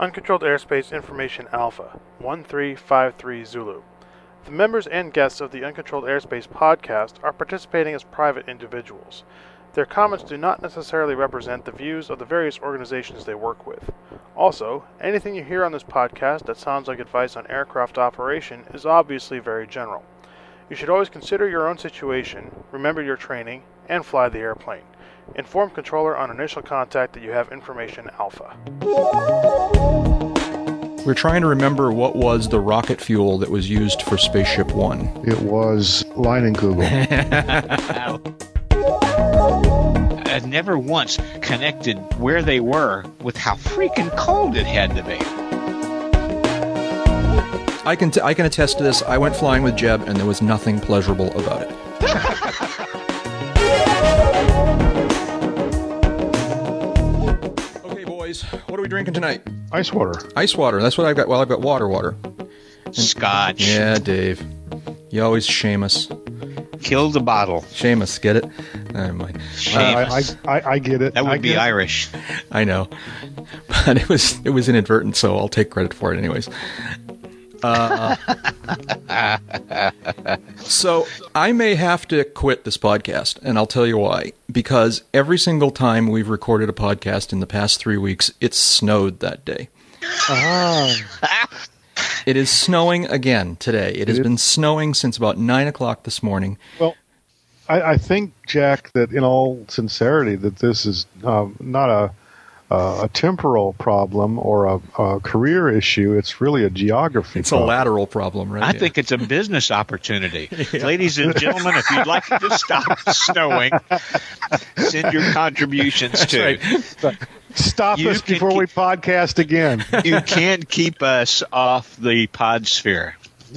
Uncontrolled Airspace Information Alpha 1353 Zulu. The members and guests of the Uncontrolled Airspace podcast are participating as private individuals. Their comments do not necessarily represent the views of the various organizations they work with. Also, anything you hear on this podcast that sounds like advice on aircraft operation is obviously very general. You should always consider your own situation, remember your training, and fly the airplane. Inform controller on initial contact that you have information alpha. We're trying to remember what was the rocket fuel that was used for Spaceship One. It was Leinenkugel. I've never once connected where they were with how freaking cold it had to be. I can t- I can attest to this. I went flying with Jeb, and there was nothing pleasurable about it. we drinking tonight? Ice water. Ice water. That's what I've got. Well, I've got water, water. Scotch. Yeah, Dave. You always shame us. Kill the bottle. Shame us. Get it? Oh, Never mind. Shame I, us. I, I, I get it. that I would be get it. Irish. I know, but it was it was inadvertent, so I'll take credit for it anyways. Uh, so I may have to quit this podcast, and I'll tell you why. Because every single time we've recorded a podcast in the past three weeks, it's snowed that day. Ah, It is snowing again today. It has It- been snowing since about nine o'clock this morning. well, I, I think, Jack, that in all sincerity, that this is um, not a uh, a temporal problem or a, a career issue. It's really a geography. It's a lateral problem, right? I Yeah. think it's a business opportunity. Ladies and gentlemen, if you'd like to stop snowing, send your contributions to. Stop You us can before we podcast again. You can't keep us off the pod sphere.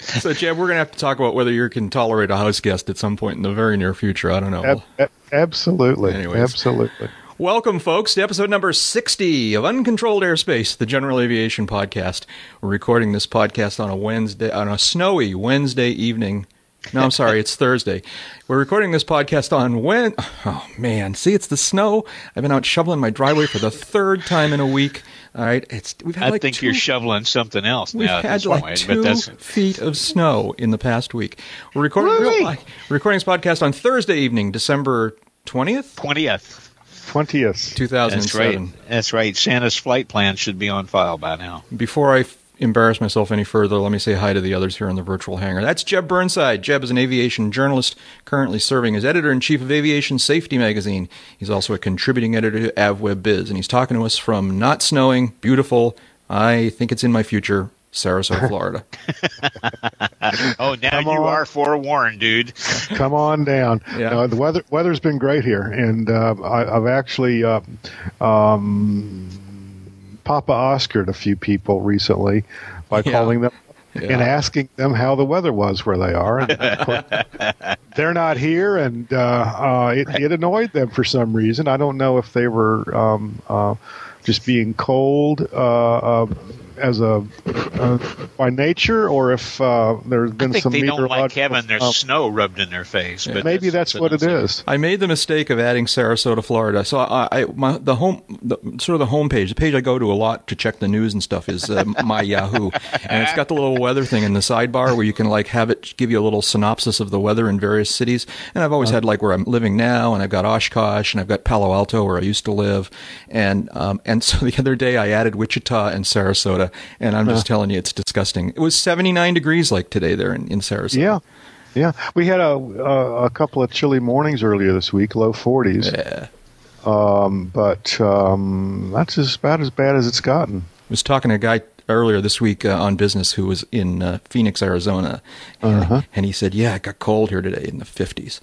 So, Jeb, we're going to have to talk about whether you can tolerate a house guest at some point in the very near future. I don't know. Ab- ab- absolutely. Anyways. Absolutely. Welcome, folks, to episode number 60 of Uncontrolled Airspace, the General Aviation Podcast. We're recording this podcast on a Wednesday, on a snowy Wednesday evening. No, I'm sorry, it's Thursday. We're recording this podcast on when. Oh, man. See, it's the snow. I've been out shoveling my driveway for the third time in a week. All right. It's, we've had I like think two, you're shoveling something else We've now had like point, two feet of snow in the past week. We're recording, Really? recording this podcast on Thursday evening, December 20th, twentieth. 20th. 2007. That's right. That's right. Santa's flight plan should be on file by now. Before I f- embarrass myself any further, let me say hi to the others here in the virtual hangar. That's Jeb Burnside. Jeb is an aviation journalist currently serving as editor in chief of Aviation Safety magazine. He's also a contributing editor to AvWeb Biz, and he's talking to us from not snowing, beautiful, I think it's in my future, Sarasota, Florida. Oh, now Come you on. are forewarned, dude. Come on down. Yeah. No, the weather weather's been great here, and uh, I, I've actually uh, um, Papa Oscared a few people recently by Yeah. calling them Yeah. and asking them how the weather was where they are. And course, they're not here, and uh, uh, it, it annoyed them for some reason. I don't know if they were um, uh, just being cold uh, uh, as a uh, by nature, or if uh, there's I been think some they don't like meteorological having their um, snow rubbed in their face. But Maybe that's what it something else. is. I made the mistake of adding Sarasota, Florida. So I, I my, the home, the, sort of the home page, the page I go to a lot to check the news and stuff is uh, my Yahoo, and it's got the little weather thing in the sidebar where you can like have it give you a little synopsis of the weather in various cities. And I've always had like where I'm living now, and I've got Oshkosh, and I've got Palo Alto where I used to live, and um, and so the other day I added Wichita and Sarasota, and I'm just telling you it's disgusting. It was 79 degrees like today there in, in Sarasota. Yeah, yeah. We had a a, a couple of chilly mornings earlier this week, low forties. Yeah. Um, but um, that's as about as bad as it's gotten. I was talking to a guy earlier this week uh, on business who was in uh, Phoenix, Arizona, and, and he said, "Yeah, it got cold here today in the 50s."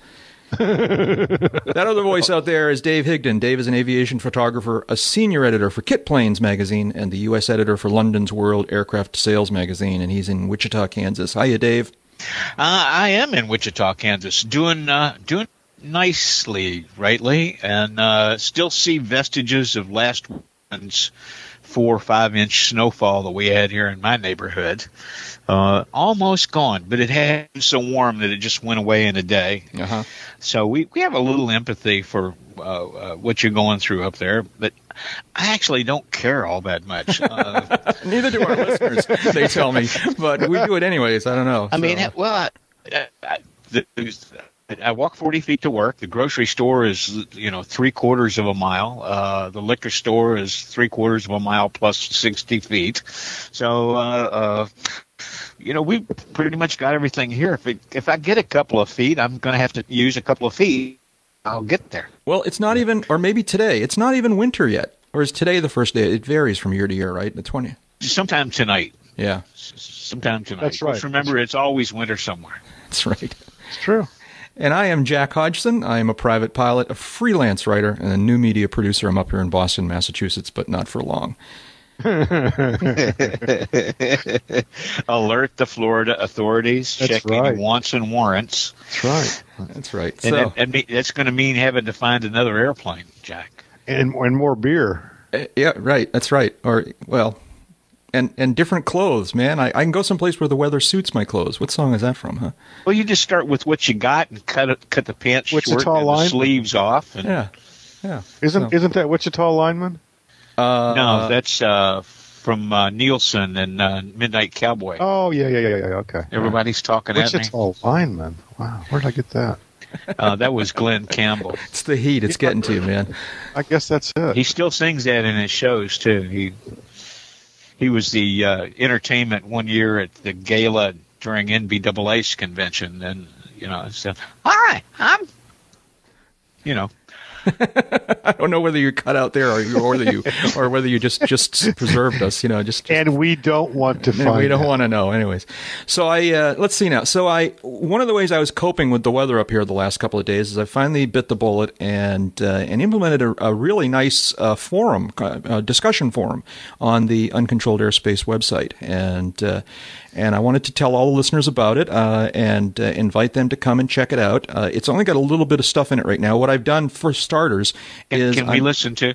that other voice out there is Dave Higdon. Dave is an aviation photographer, a senior editor for Kit Planes magazine, and the U.S. editor for London's World Aircraft Sales magazine. And he's in Wichita, Kansas. Hiya, Dave. Uh, I am in Wichita, Kansas, doing uh, doing nicely, rightly, and uh, still see vestiges of last four or five inch snowfall that we had here in my neighborhood. Uh, almost gone, but it had been so warm that it just went away in a day. Uh-huh. So we, we have a little empathy for uh, uh, what you're going through up there, but I actually don't care all that much. Uh, Neither do our listeners, they tell me, but we do it anyways. I don't know. I mean, so. well, I, I, the, I walk 40 feet to work. The grocery store is, you know, three quarters of a mile. Uh, the liquor store is three quarters of a mile plus 60 feet. So, uh, uh, you know, we pretty much got everything here. If it, if I get a couple of feet, I'm going to have to use a couple of feet. I'll get there. Well, it's not even, or maybe today. It's not even winter yet. Or is today the first day? It varies from year to year, right? The 20th? Sometime tonight. Yeah, Sometime tonight. That's right. Just remember, it's always winter somewhere. that's right. It's true. And I am Jack Hodgson. I am a private pilot, a freelance writer, and a new media producer. I'm up here in Boston, Massachusetts, but not for long. Alert the Florida authorities. That's checking right. wants and warrants. That's right. That's right. And So, that, that me- that's going to mean having to find another airplane, Jack. And and more beer. uh, yeah, right. That's right. Or, well, and and different clothes, man. I, I can go someplace where the weather suits my clothes. What song is that from, huh? Well, you just start with what you got and cut it, cut the pants Wichita short and the line? sleeves off. And, Yeah. Yeah. Isn't So- isn't that Wichita lineman? Uh, No, that's uh, from uh, Nilsson and uh, Midnight Cowboy. Oh yeah yeah yeah yeah. yeah, Okay. Everybody's talking at me. Wichita lineman. Wow, where did I get that? Uh, that was Glen Campbell. it's the heat. It's getting to you, man. I guess that's it. He still sings that in his shows too. He he was the uh, entertainment one year at the gala during NBAA's convention, and you know, said, "Hi, I'm," you know, I don't know whether you cut out there or, you, or whether you or whether you just just preserved us. You know, just, just and we don't want to find. we don't out. want to know, anyways. So I uh, let's see now. So I one of the ways I was coping with the weather up here the last couple of days is I finally bit the bullet and uh, and implemented a, a really nice uh, forum, uh, discussion forum on the Uncontrolled Airspace website, and uh, and I wanted to tell all the listeners about it uh, and uh, invite them to come and check it out. Uh, it's only got a little bit of stuff in it right now. What I've done for starters can, is can we I'm- listen to?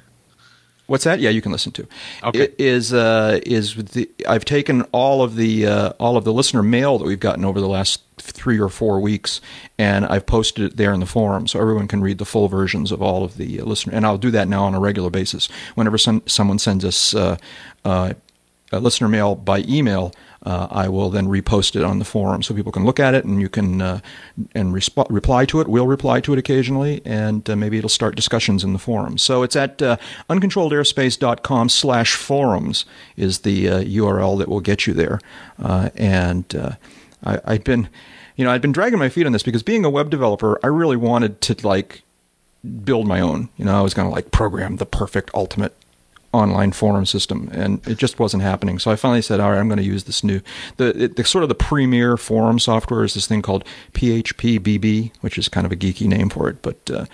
What's that? Yeah, you can listen to. Okay. It is uh, is the I've taken all of the uh, all of the listener mail that we've gotten over the last three or four weeks, and I've posted it there in the forum, so everyone can read the full versions of all of the uh, listener. And I'll do that now on a regular basis. Whenever some, someone sends us uh, uh, a listener mail by email, uh, I will then repost it on the forum so people can look at it and you can uh, and resp- reply to it. We'll reply to it occasionally, and uh, maybe it'll start discussions in the forum. So it's at uh, uncontrolledairspace.com slash forums is the uh, URL that will get you there. Uh, and uh, I, I've been, you know, I've been dragging my feet on this because being a web developer, I really wanted to like build my own. You know, I was going to like program the perfect ultimate online forum system, and it just wasn't happening. So I finally said, "All right, I'm going to use this new the, it, the sort of the premier forum software is this thing called PHPBB, which is kind of a geeky name for it, but uh,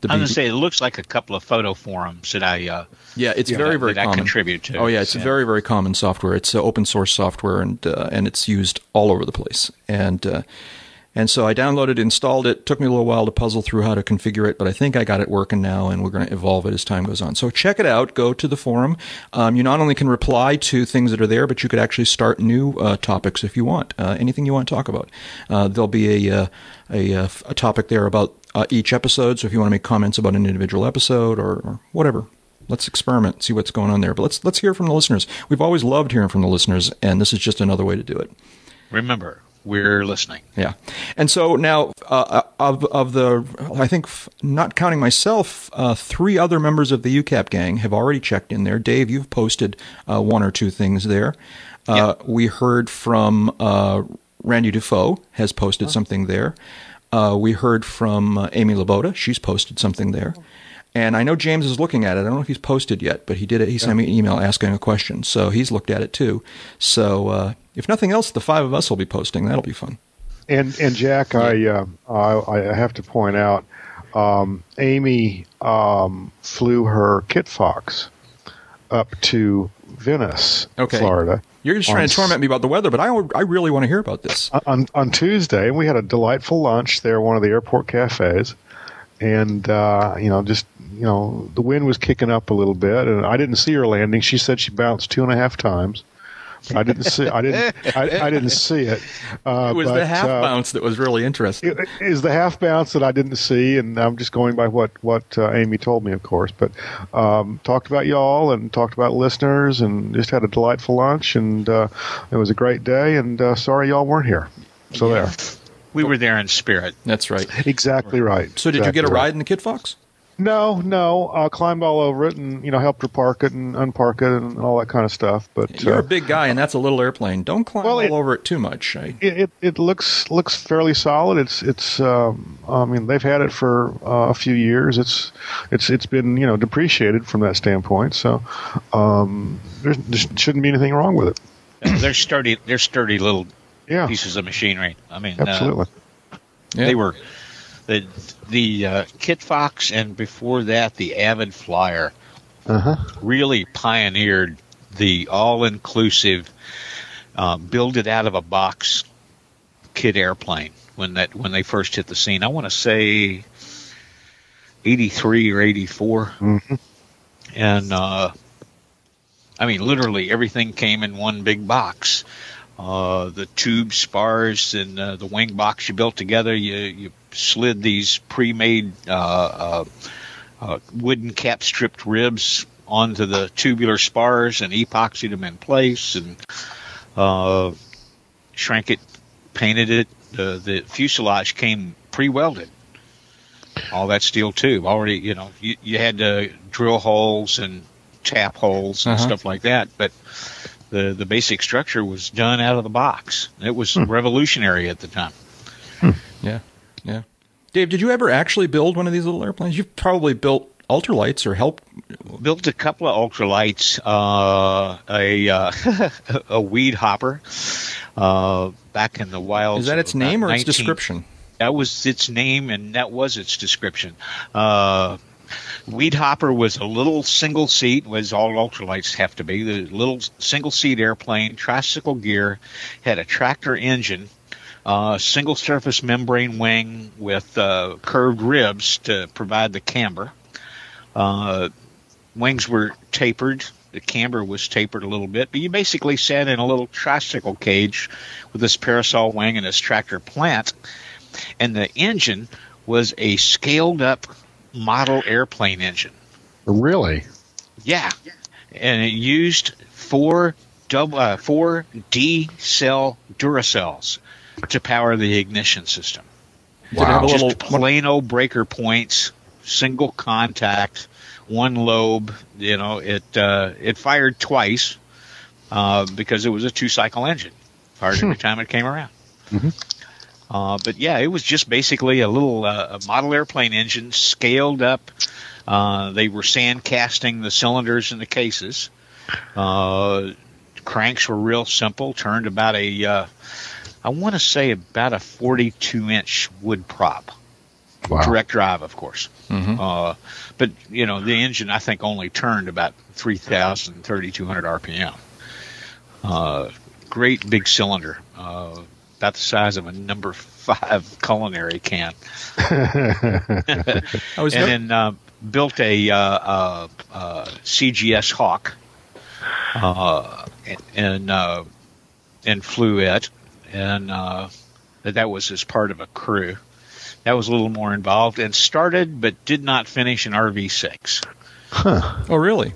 the I'm going to say it looks like a couple of photo forums that I uh, yeah, it's very very that I common. contribute to. Oh yeah, it's Yeah. very very common software. It's uh, open source software and uh, and it's used all over the place. And uh, and so I downloaded, installed it. Took me a little while to puzzle through how to configure it, but I think I got it working now, and we're going to evolve it as time goes on. So check it out. Go to the forum. Um, you not only can reply to things that are there, but you could actually start new uh, topics if you want. Uh, anything you want to talk about. Uh, there'll be a uh, a, uh, a topic there about uh, each episode. So if you want to make comments about an individual episode or, or whatever, let's experiment, see what's going on there. But let's let's hear from the listeners. We've always loved hearing from the listeners, and this is just another way to do it. Remember, we're listening. Yeah, and so now uh, of of the, I think not counting myself, uh, three other members of the UCAP gang have already checked in there. Dave, you've posted uh, one or two things there. Uh, We heard from uh, Randy Defoe has posted something there. Uh, we heard from uh, Amy Laboda; she's posted something there. And I know James is looking at it. I don't know if he's posted yet, but he did it. He sent me an email asking a question, so he's looked at it too. So uh, if nothing else, the five of us will be posting. That'll be fun. And and Jack, I, uh, I I have to point out, um, Amy um, flew her Kit Fox up to Venice, Okay. Florida. You're just trying to torment me about the weather, but I, I really want to hear about this. on on Tuesday, we had a delightful lunch there, one of the airport cafes, and uh, you know, just you know, the wind was kicking up a little bit, and I didn't see her landing. She said she bounced two and a half times. I didn't see. I didn't. I, I didn't see it. Uh, it was but, the half uh, bounce that was really interesting. It is the half bounce that I didn't see, and I'm just going by what what uh, Amy told me, of course. But um, talked about y'all and talked about listeners, and just had a delightful lunch, and uh, it was a great day. And uh, sorry y'all weren't here. So there. We were there in spirit. That's right. Exactly right. So did you get a Exactly right. ride in the Kit Fox? No, no. I climbed all over it, and you know, helped her park it and unpark it and all that kind of stuff. But You're uh, a big guy, and that's a little airplane. Don't climb Well, all it- over it too much. I, it, it it looks looks fairly solid. It's it's um, I mean they've had it for uh, a few years. It's it's it's been you know depreciated from that standpoint. So um, there shouldn't be anything wrong with it. they're sturdy. They're sturdy little Yeah, pieces of machinery. I mean, uh, absolutely. yeah. they were the the uh, Kit Fox and before that the Avid Flyer Uh huh. really pioneered the all-inclusive uh, build it out of a box kit airplane when that when they first hit the scene. I want to say 83 or 84. Mhm. And uh, I mean literally everything came in one big box. Uh, the tube spars and uh, the wing box you built together, you you slid these pre-made uh, uh, uh, wooden cap stripped ribs onto the tubular spars and epoxied them in place and uh, shrank it, painted it. The the fuselage came pre-welded. All that steel tube already, you know, you, you had to drill holes and tap holes and Uh-huh. stuff like that, but the the basic structure was done out of the box. It was revolutionary at the time. Yeah, yeah. Dave, did you ever actually build one of these little airplanes? You've probably built ultralights or helped. built a couple of ultralights, uh, a uh, a weed hopper uh, back in the wild. Is that its name or its description? That was its name, and that was its description. Uh, weed hopper was a little single seat, was all ultralights have to be. The little single seat airplane, tricycle gear, had a tractor engine. Uh, single surface membrane wing with uh, curved ribs to provide the camber. Uh, wings were tapered. The camber was tapered a little bit, but you basically sat in a little tricycle cage with this parasol wing and this tractor plant. And the engine was a scaled up model airplane engine. Really? Yeah. And it used four double, uh, four D cell Duracells to power the ignition system. Did it have a Just little? plain old breaker points, single contact, one lobe. You know, it uh, it fired twice uh, because it was a two cycle engine. Fired every time it came around. Uh, but yeah, it was just basically a little uh, a model airplane engine scaled up. Uh, they were sand casting the cylinders and the cases. Uh, cranks were real simple. Turned about a, uh, I want to say about a 42 inch wood prop. Wow. Direct drive, of course. Mhm. Uh, but you know, the engine I think only turned about 3,000, 3,200 RPM. Uh, great big cylinder, uh, about the size of a number five culinary can I was and no- then uh, built a uh, uh, uh, CGS Hawk, uh, and uh, and flew it, and uh, that was as part of a crew. That was a little more involved, and started but did not finish an RV6. Huh. oh, really?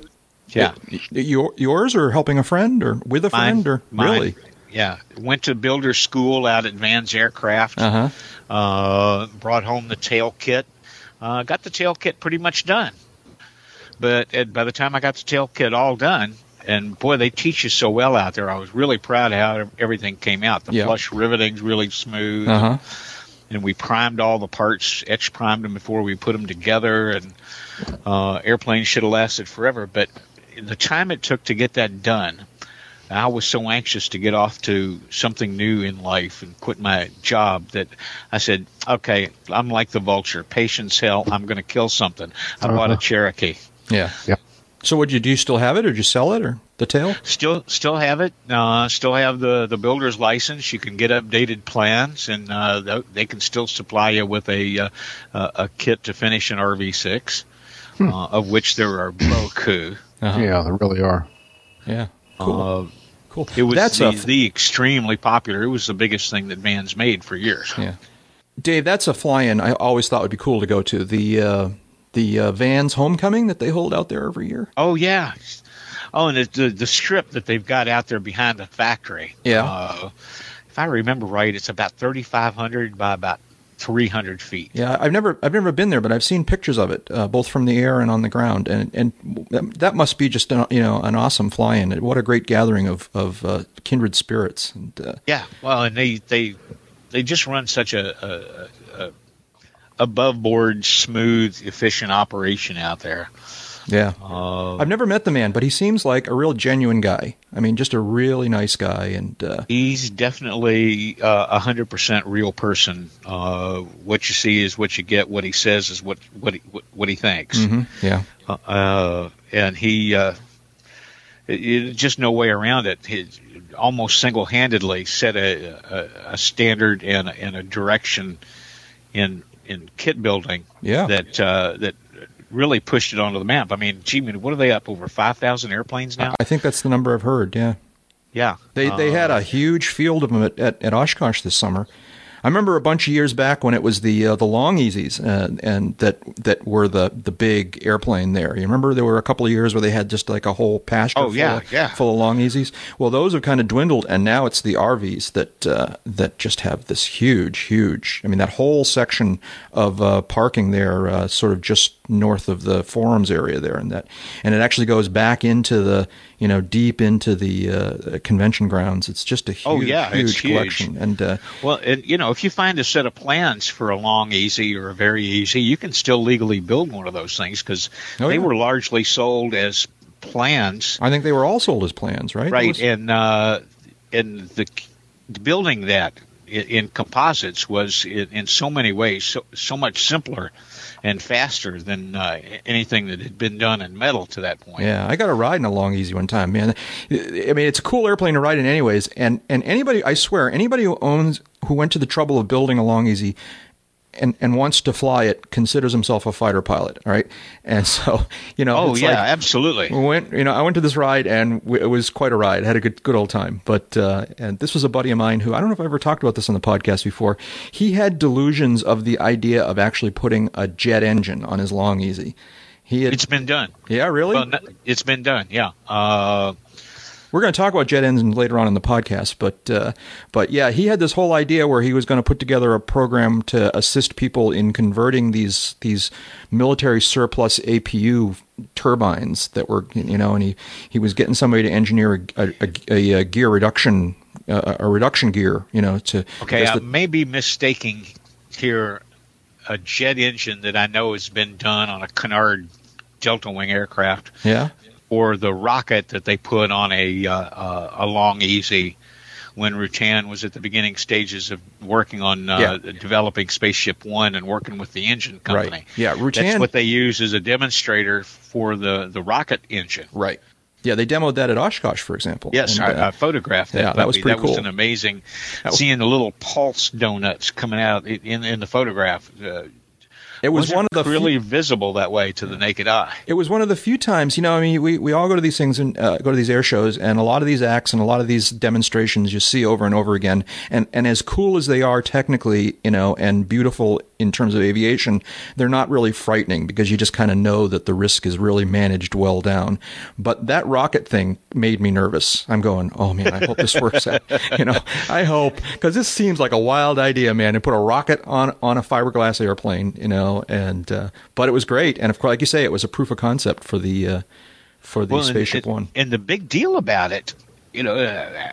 Yeah, Your, yours or helping a friend or with a Mine- friend or mine. really? Yeah, went to builder school out at Vans Aircraft. Uh huh. uh, brought home the tail kit. Uh, got the tail kit pretty much done. But uh, by the time I got the tail kit all done, and boy, they teach you so well out there. I was really proud of how everything came out. The Yeah. flush riveting's really smooth, Uh huh. and we primed all the parts, etch primed them before we put them together. And uh, airplane should have lasted forever. But the time it took to get that done, I was so anxious to get off to something new in life and quit my job that I said, okay, I'm like the vulture. Patience, hell, I'm going to kill something. I bought a Uh-huh. Cherokee. Yeah. Yep. So, would you do? You still have it, or did you sell it, or the tail? Still, still have it. Uh, still have the the builder's license. You can get updated plans, and uh, th- they can still supply you with a uh, a kit to finish an RV6, hmm. uh, of which there are beaucoup. Uh-huh. Yeah, there really are. Yeah, cool. Uh, cool. It was that's the, the extremely popular. It was the biggest thing that Vans made for years. Yeah, Dave, that's a fly-in. I always thought would be cool to go to the uh, the uh, Vans Homecoming that they hold out there every year. Oh yeah. Oh, and the the strip that they've got out there behind the factory. Yeah. Uh, if I remember right, it's about thirty five hundred by about 300 feet. Yeah, I've never I've never been there, but I've seen pictures of it, uh, both from the air and on the ground, and and that must be just an, you know an awesome fly-in. What a great gathering of of uh, kindred spirits. And, uh, yeah, well, and they they they just run such a, a, above board, smooth, efficient operation out there. Yeah. Uh, I've never met the man, but he seems like a real genuine guy. I mean, just a really nice guy. And uh, he's definitely uh, a hundred percent real person. Uh, what you see is what you get. What he says is what what he, what he thinks. Mm-hmm. Yeah. Uh, uh, and he, it, it, just no way around it. He almost single handedly set a, a, a standard and and a direction in in kit building yeah. that uh, that really pushed it onto the map. I mean, gee, what are they up over five thousand airplanes now? I think that's the number I've heard. Yeah, yeah. They they had a uh, huge field of them at, at, at Oshkosh this summer, I remember a bunch of years back when it was the uh, the Long-EZs uh, and that that were the the big airplane there. You remember there were a couple of years where they had just like a whole pasture oh, full, yeah, of, yeah. full of Long-EZs. Well, those have kind of dwindled, and now it's the RVs that uh, that just have this huge, huge. I mean, that whole section of uh, parking there, uh, sort of just north of the forums area there, and that and it actually goes back into the you know, deep into the uh, convention grounds. It's just a huge, oh, yeah, huge huge. collection. And uh, well, and, you know, if you find a set of plans for a Long-EZ or a VariEze, you can still legally build one of those things because oh, they yeah. were largely sold as plans. I think they were all sold as plans, right? Right, was... and uh, and the building that in, composites was in, in, so many ways so so much simpler and faster than uh, anything that had been done in metal to that point. Yeah, I got a ride in a Long-EZ one time, man. I mean, it's a cool airplane to ride in, anyways. And and anybody, I swear, anybody who owns who went to the trouble of building a Long-EZ and, and wants to fly it considers himself a fighter pilot, right? And so, you know, oh yeah, like, absolutely. We went, you know, I went to this ride and it was quite a ride. I had a good good old time. But uh, and this was a buddy of mine who I don't know if I ever talked about this on the podcast before. He had delusions of the idea of actually putting a jet engine on his Long-EZ. He had, it's been done. Yeah, really. Well, it's been done. Yeah. Uh, we're going to talk about jet engines later on in the podcast, but uh, but yeah, he had this whole idea where he was going to put together a program to assist people in converting these these military surplus APU turbines that were you know, and he he was getting somebody to engineer a, a, a, a gear reduction a reduction gear, you know, to okay. I the, may be mistaking here a jet engine that I know has been done on a Canard Delta Wing aircraft. Yeah or the rocket that they put on a uh, uh, a Long-EZ when Rutan was at the beginning stages of working on uh, yeah. developing Spaceship One and working with the engine company. Right. Yeah, Rutan. That's what they use as a demonstrator for the the rocket engine. Right. Yeah, they demoed that at Oshkosh, for example. Yes, and, I, I, photographed that. Yeah, that was pretty that cool. was an amazing seeing the little pulse donuts coming out in in the photograph. Uh, it was one of the really few, visible that way to the naked eye. It was one of the few times, you know. I mean, we, we all go to these things and uh, go to these air shows, and a lot of these acts and a lot of these demonstrations you see over and over again. And and as cool as they are technically, you know, and beautiful in terms of aviation, they're not really frightening because you just kind of know that the risk is really managed well down. But that rocket thing made me nervous. I'm going, oh man, I hope this works out. You know, I hope because this seems like a wild idea, man, to put a rocket on on a fiberglass airplane. You know, and uh, but it was great, and of course, like you say, it was a proof of concept for the uh, for the well, spaceship and, one. And the big deal about it, you know. Uh,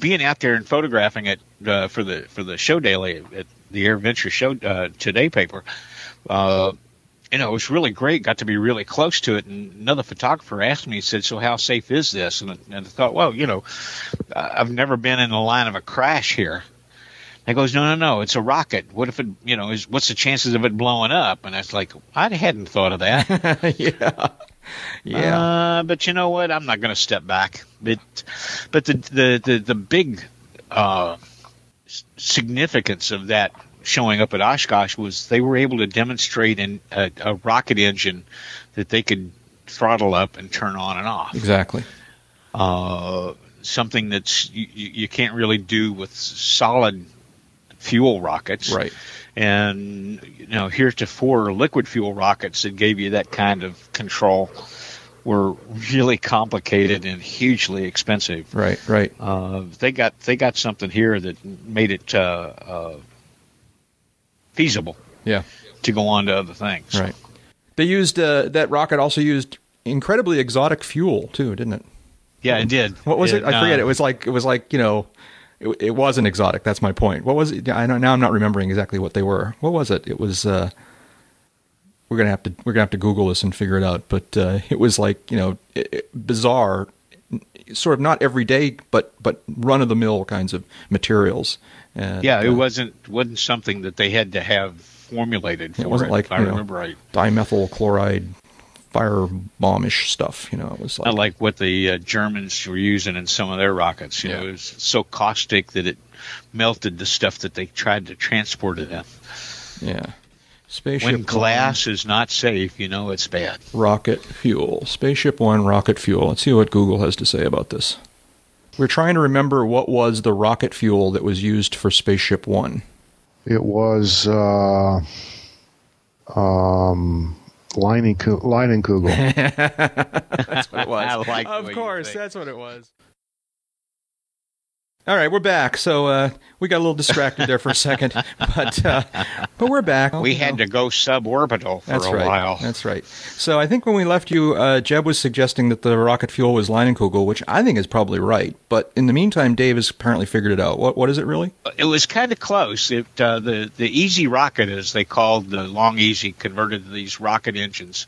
being out there and photographing it uh, for the for the show daily at the AirVenture Show uh, Today paper. Uh, you know, it was really great. Got to be really close to it. And another photographer asked me, he said, "So how safe is this?" And, and I thought, well, you know, I've never been in the line of a crash here. And he goes, no, no, no, it's a rocket. What if it, you know, is what's the chances of it blowing up? And I was like, I hadn't thought of that. yeah. Yeah. Uh, but you know what? I'm not going to step back. But but the the the, the big uh, significance of that showing up at Oshkosh was they were able to demonstrate in a, a rocket engine that they could throttle up and turn on and off. exactly. Uh, something that's you, you can't really do with solid fuel rockets. Right. And you know, heretofore liquid fuel rockets that gave you that kind of control were really complicated and hugely expensive. Right. Right. Uh, they got they got something here that made it uh, uh, feasible Yeah. to go on to other things. Right. They used uh, that rocket. Also used incredibly exotic fuel too, didn't it? Yeah, it did. What was it? I forget. uh, It was like it was like you know, it, it wasn't exotic. That's my point. What was it? I don't, now I'm not remembering exactly what they were. What was it? It was. We're gonna have to we're gonna have to Google this and figure it out. But uh, it was like you know, it, it- bizarre, sort of not everyday, but but run of the mill kinds of materials. And, Yeah, it uh, wasn't wasn't something that they had to have formulated for It wasn't like, if I know, remember right. dimethyl chloride fire bombish stuff. You know, it was like, Not like what the uh, Germans were using in some of their rockets. You know, Yeah. it was so caustic that it melted the stuff that they tried to transport it in. yeah. Spaceship When glass is not safe, you know it's bad. rocket fuel. Spaceship One rocket fuel. Let's see what Google has to say about this. We're trying to remember what was the rocket fuel that was used for Spaceship One. It was uh, um, Leinenkugel. Leinenkugel. That's what it was. Like of course, that's what it was. All right, we're back. So uh, we got a little distracted there for a second, but uh, but we're back. We You had know. to go suborbital for That's a right. while. That's right. So I think when we left you, uh, Jeb was suggesting that the rocket fuel was Leinenkugel, which I think is probably right. But in the meantime, Dave has apparently figured it out. What what is it really? It was kind of close. It uh, the the EZ-Rocket, as they called the Long-EZ, converted to these rocket engines,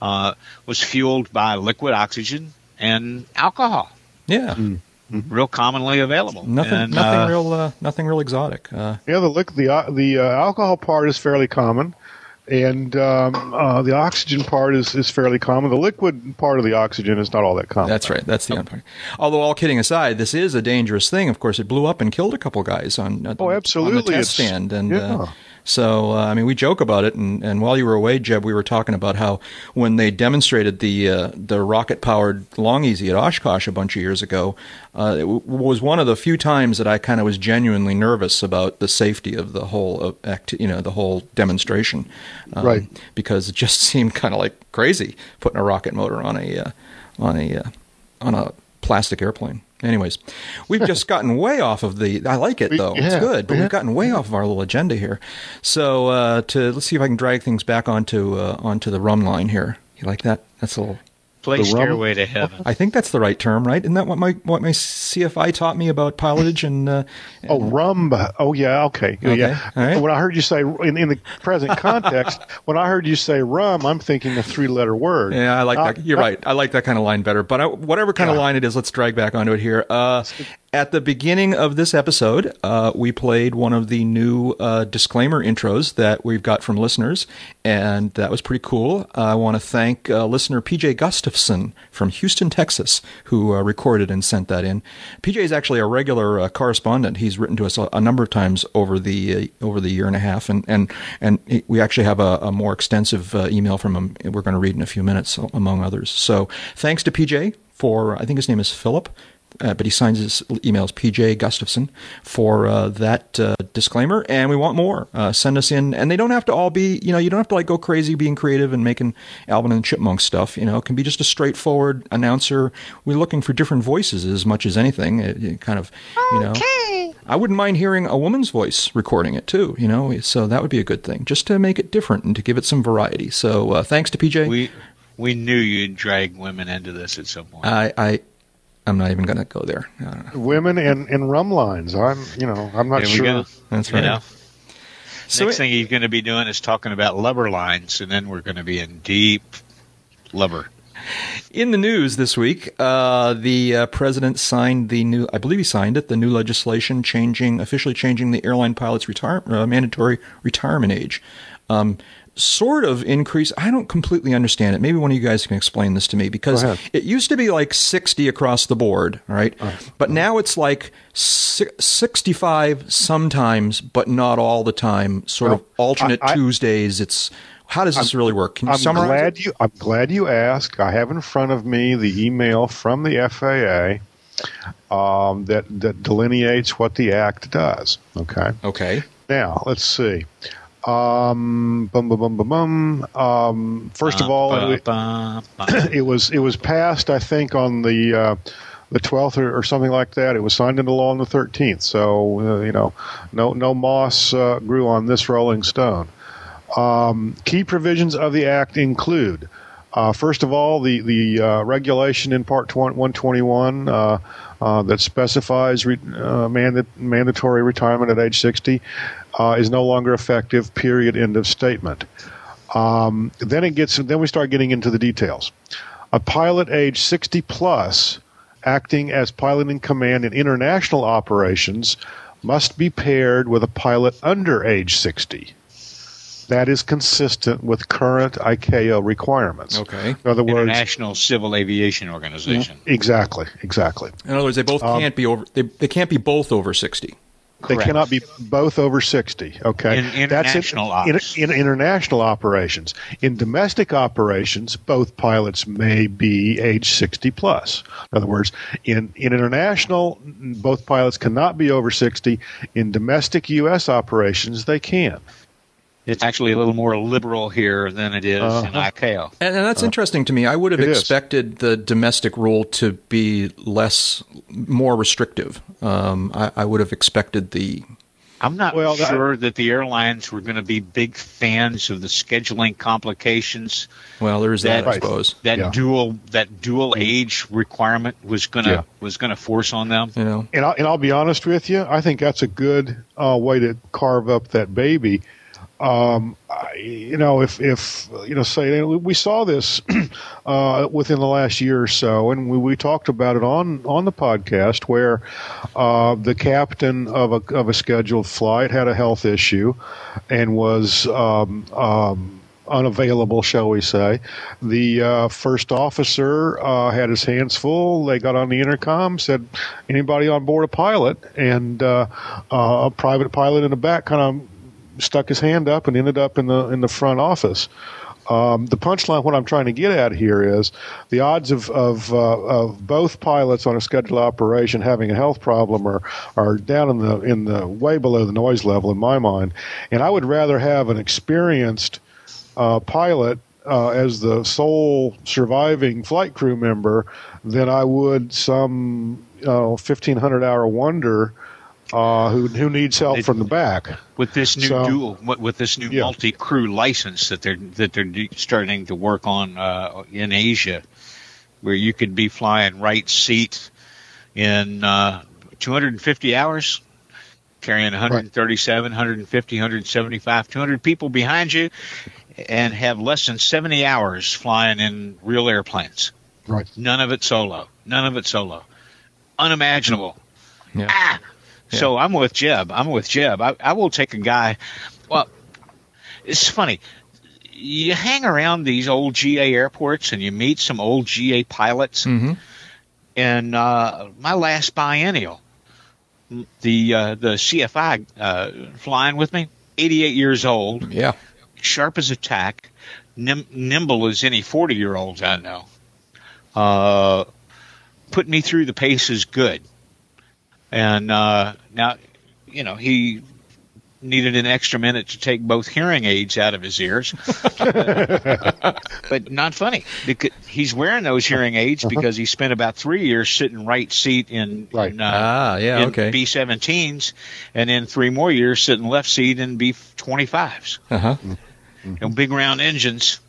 uh, was fueled by liquid oxygen and alcohol, Yeah, real commonly available. nothing And, nothing uh, real uh, nothing real exotic. Uh, Yeah, the liq- the uh, the uh, alcohol part is fairly common, and um, uh, the oxygen part is, is fairly common. The liquid part of the oxygen is not all that common. That's right. That's the other part. Although, all kidding aside, this is a dangerous thing. Of course, it blew up and killed a couple guys on, uh, Oh, on the absolutely. test It's- stand. And yeah. So, uh, I mean, we joke about it. And, and while you were away, Jeb, we were talking about how when they demonstrated the uh, the rocket powered Long-EZ at Oshkosh a bunch of years ago, uh, it w- was one of the few times that I kind of was genuinely nervous about the safety of the whole uh, act, you know, the whole demonstration, um, Right. Because it just seemed kind of like crazy putting a rocket motor on a uh, on a uh, on a plastic airplane. Anyways, we've just gotten way off of the. I like it We- though; it's good, but yeah. we've gotten way off of our little agenda here. So uh, to let's see if I can drag things back onto uh, onto the rhumb line here. You like that? That's a little. Play the rum- Stairway to Heaven. I think that's the right term, right? Isn't that what my what my CFI taught me about pilotage and? Uh, Oh, rum. Oh, yeah. Okay. Yeah, Okay, Yeah. all right. When I heard you say in, in the present context, when I heard you say rum, I'm thinking a three-letter word. Yeah, I like Uh, that. You're right. I like that kind of line better. But I, whatever kind of line it is, let's drag back onto it here. At the beginning of this episode, uh, we played one of the new uh, disclaimer intros that we've got from listeners, and that was pretty cool. I want to thank uh, listener PJ Gustafson from Houston, Texas, who uh, recorded and sent that in. PJ is actually a regular uh, correspondent. He's written to us a, a number of times over the uh, over the year and a half, and and and he, we actually have a, a more extensive email from him. We're going to read in a few minutes, among others. So thanks to PJ for I think his name is Philip. Uh, but he signs his emails PJ Gustafson for uh, that uh, disclaimer, and we want more. Uh, send us in, and they don't have to all be, you know, you don't have to like go crazy being creative and making Alvin and the Chipmunk stuff. You know, it can be just a straightforward announcer. We're looking for different voices as much as anything. It, it kind of, you know. Okay. I wouldn't mind hearing a woman's voice recording it too, you know, so that would be a good thing, just to make it different and to give it some variety. So uh, thanks to PJ. We we knew you'd drag women into this at some point. I, I, I'm not even going to go there. I don't know. Women in, and rum lines. I'm, you know, I'm not there we sure. go. That's You right. know, So next it- thing he's going to be doing is talking about lubber lines, and then we're going to be in deep lubber. In the news this week, uh, the uh, president signed the new, I believe he signed it, the new legislation changing, officially changing the airline pilot's retire, uh, mandatory retirement age. Um, sort of increase. I don't completely understand it. Maybe one of you guys can explain this to me because it used to be like 60 across the board, right? But now it's like si- 65 sometimes, but not all the time. Sort of alternate I- I- Tuesdays. It's how does this really work? Can you I'm summarize? glad it? you. I'm glad you asked. I have in front of me the email from the FAA um, that that delineates what the Act does. Okay. Okay. Now let's see. Um, bum bum bum bum bum. Um, first of all, it, it was it was passed. I think on the uh, the twelfth or, or something like that. It was signed into law on the thirteenth. So uh, you know, no no moss uh, grew on this rolling stone. Um, key provisions of the act include. Uh, first of all, the the uh, regulation in Part 121 uh, uh, that specifies re- uh, manda- mandatory retirement at age 60 uh, is no longer effective. Period. End of statement. Um, then it gets. Then we start getting into the details. A pilot age 60 plus, acting as pilot in command in international operations, must be paired with a pilot under age 60. That is consistent with current ICAO requirements. Okay. In other words, International Civil Aviation Organization. exactly, exactly. In other words, they both Um, can't be over. They, they can't be both over 60. They Correct. cannot be both over 60. Okay. In international in, ops. in, in international operations. In domestic operations, both pilots may be age 60 plus. In other words, in, in international, both pilots cannot be over 60. In domestic U.S. operations, they can. It's actually a little more liberal here than it is in Uh-huh. ICAO. And, and that's interesting to me. I would have It is. expected the domestic rule to be less, more restrictive. Um, I, I would have expected the. I'm not Well, that- sure that the airlines were going to be big fans of the scheduling complications. Well, there is that, I suppose. That Yeah. dual that dual age requirement was going to Yeah. was going to force on them. You know, And I'll, and I'll be honest with you, I think that's a good uh, way to carve up that baby. Um, I, you know, if if you know, say we saw this uh, within the last year or so, and we, we talked about it on on the podcast where uh, the captain of a of a scheduled flight had a health issue and was um, um, unavailable, shall we say. The uh, first officer uh, had his hands full. They got on the intercom, said, "Anybody on board a pilot?" And uh, uh, a private pilot in the back kind of stuck his hand up and ended up in the in the front office. Um, the punchline, what I'm trying to get at here is the odds of of, uh, of both pilots on a scheduled operation having a health problem are are down in the in the way below the noise level in my mind, and I would rather have an experienced uh, pilot uh, as the sole surviving flight crew member than I would some you 1500 hour wonder uh, who who needs help It- from the back. with this new So- dual with with this new Yeah. multi crew license that they're that they're starting to work on uh, in Asia, where you could be flying right seat in uh, 250 hours, carrying 137, 150, 175, 200 people behind you, and have less than 70 hours flying in real airplanes. Right. None of it solo. None of it solo. Unimaginable. Yeah. Ah. So I'm with Jeb. I'm with Jeb. I, I will take a guy. Well, it's funny. You hang around these old GA airports and you meet some old GA pilots. hmm And uh, my last biennial, the uh, the CFI uh, flying with me, 88 years old, Yeah. sharp as a tack, nim- nimble as any 40 year olds I know. Uh, put me through the paces good. And uh, now, you know, he needed an extra minute to take both hearing aids out of his ears. but not funny because he's wearing those hearing aids because he spent about three years sitting right seat in, Right. in, uh, Ah, yeah, in okay. B-17s, and then three more years sitting left seat in B-25s. Uh huh. You know, big round engines.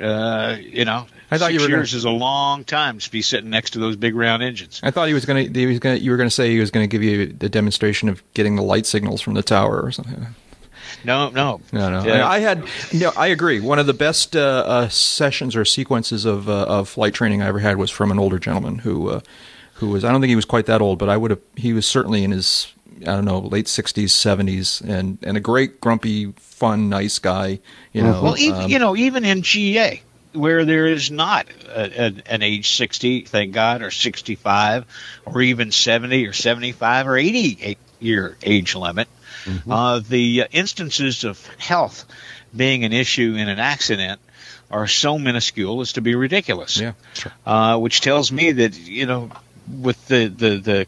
Uh, you know, I thought six you were gonna- years is a long time to be sitting next to those big round engines. I thought he was going to. He was going. You were going to say he was going to give you the demonstration of getting the light signals from the tower or something. No, no, No, no. Yeah. I had. No, I agree. One of the best uh, uh, sessions or sequences of uh, of flight training I ever had was from an older gentleman who uh, who was. I don't think he was quite that old, but I would have. He was certainly in his I don't know, late '60s, '70s, and and a great, grumpy, fun, nice guy. You know, Well, even, um, you know, even in GA, where there is not a, a, an age 60, thank God, or 65, or even 70 or 75 or 80 year age limit, uh, the uh, instances of health being an issue in an accident are so minuscule as to be ridiculous. Yeah, sure. Uh, which tells me that you know, with the the the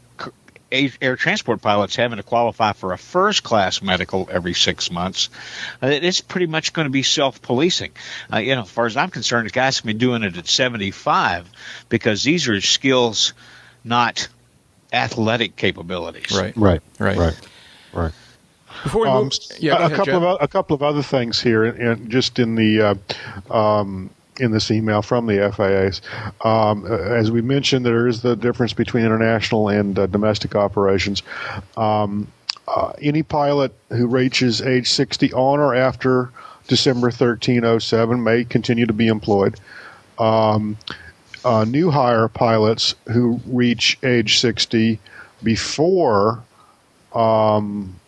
air air transport pilots having to qualify for a first class medical every six months, uh, it's pretty much going to be self policing. Uh, you know, as far as I'm concerned, the guys can be doing it at 75 because these are skills, not athletic capabilities. right, Right. right, Right. Right. Before we Um, move, yeah, a ahead, couple Jeff. of o- a couple of other things here, and just in the uh, um, in this email from the FAAs, um, as we mentioned, there is the difference between international and uh, domestic operations. Um, uh, any pilot who reaches age 60 on or after December 1307 may continue to be employed. Um, uh, new hire pilots who reach age 60 before um,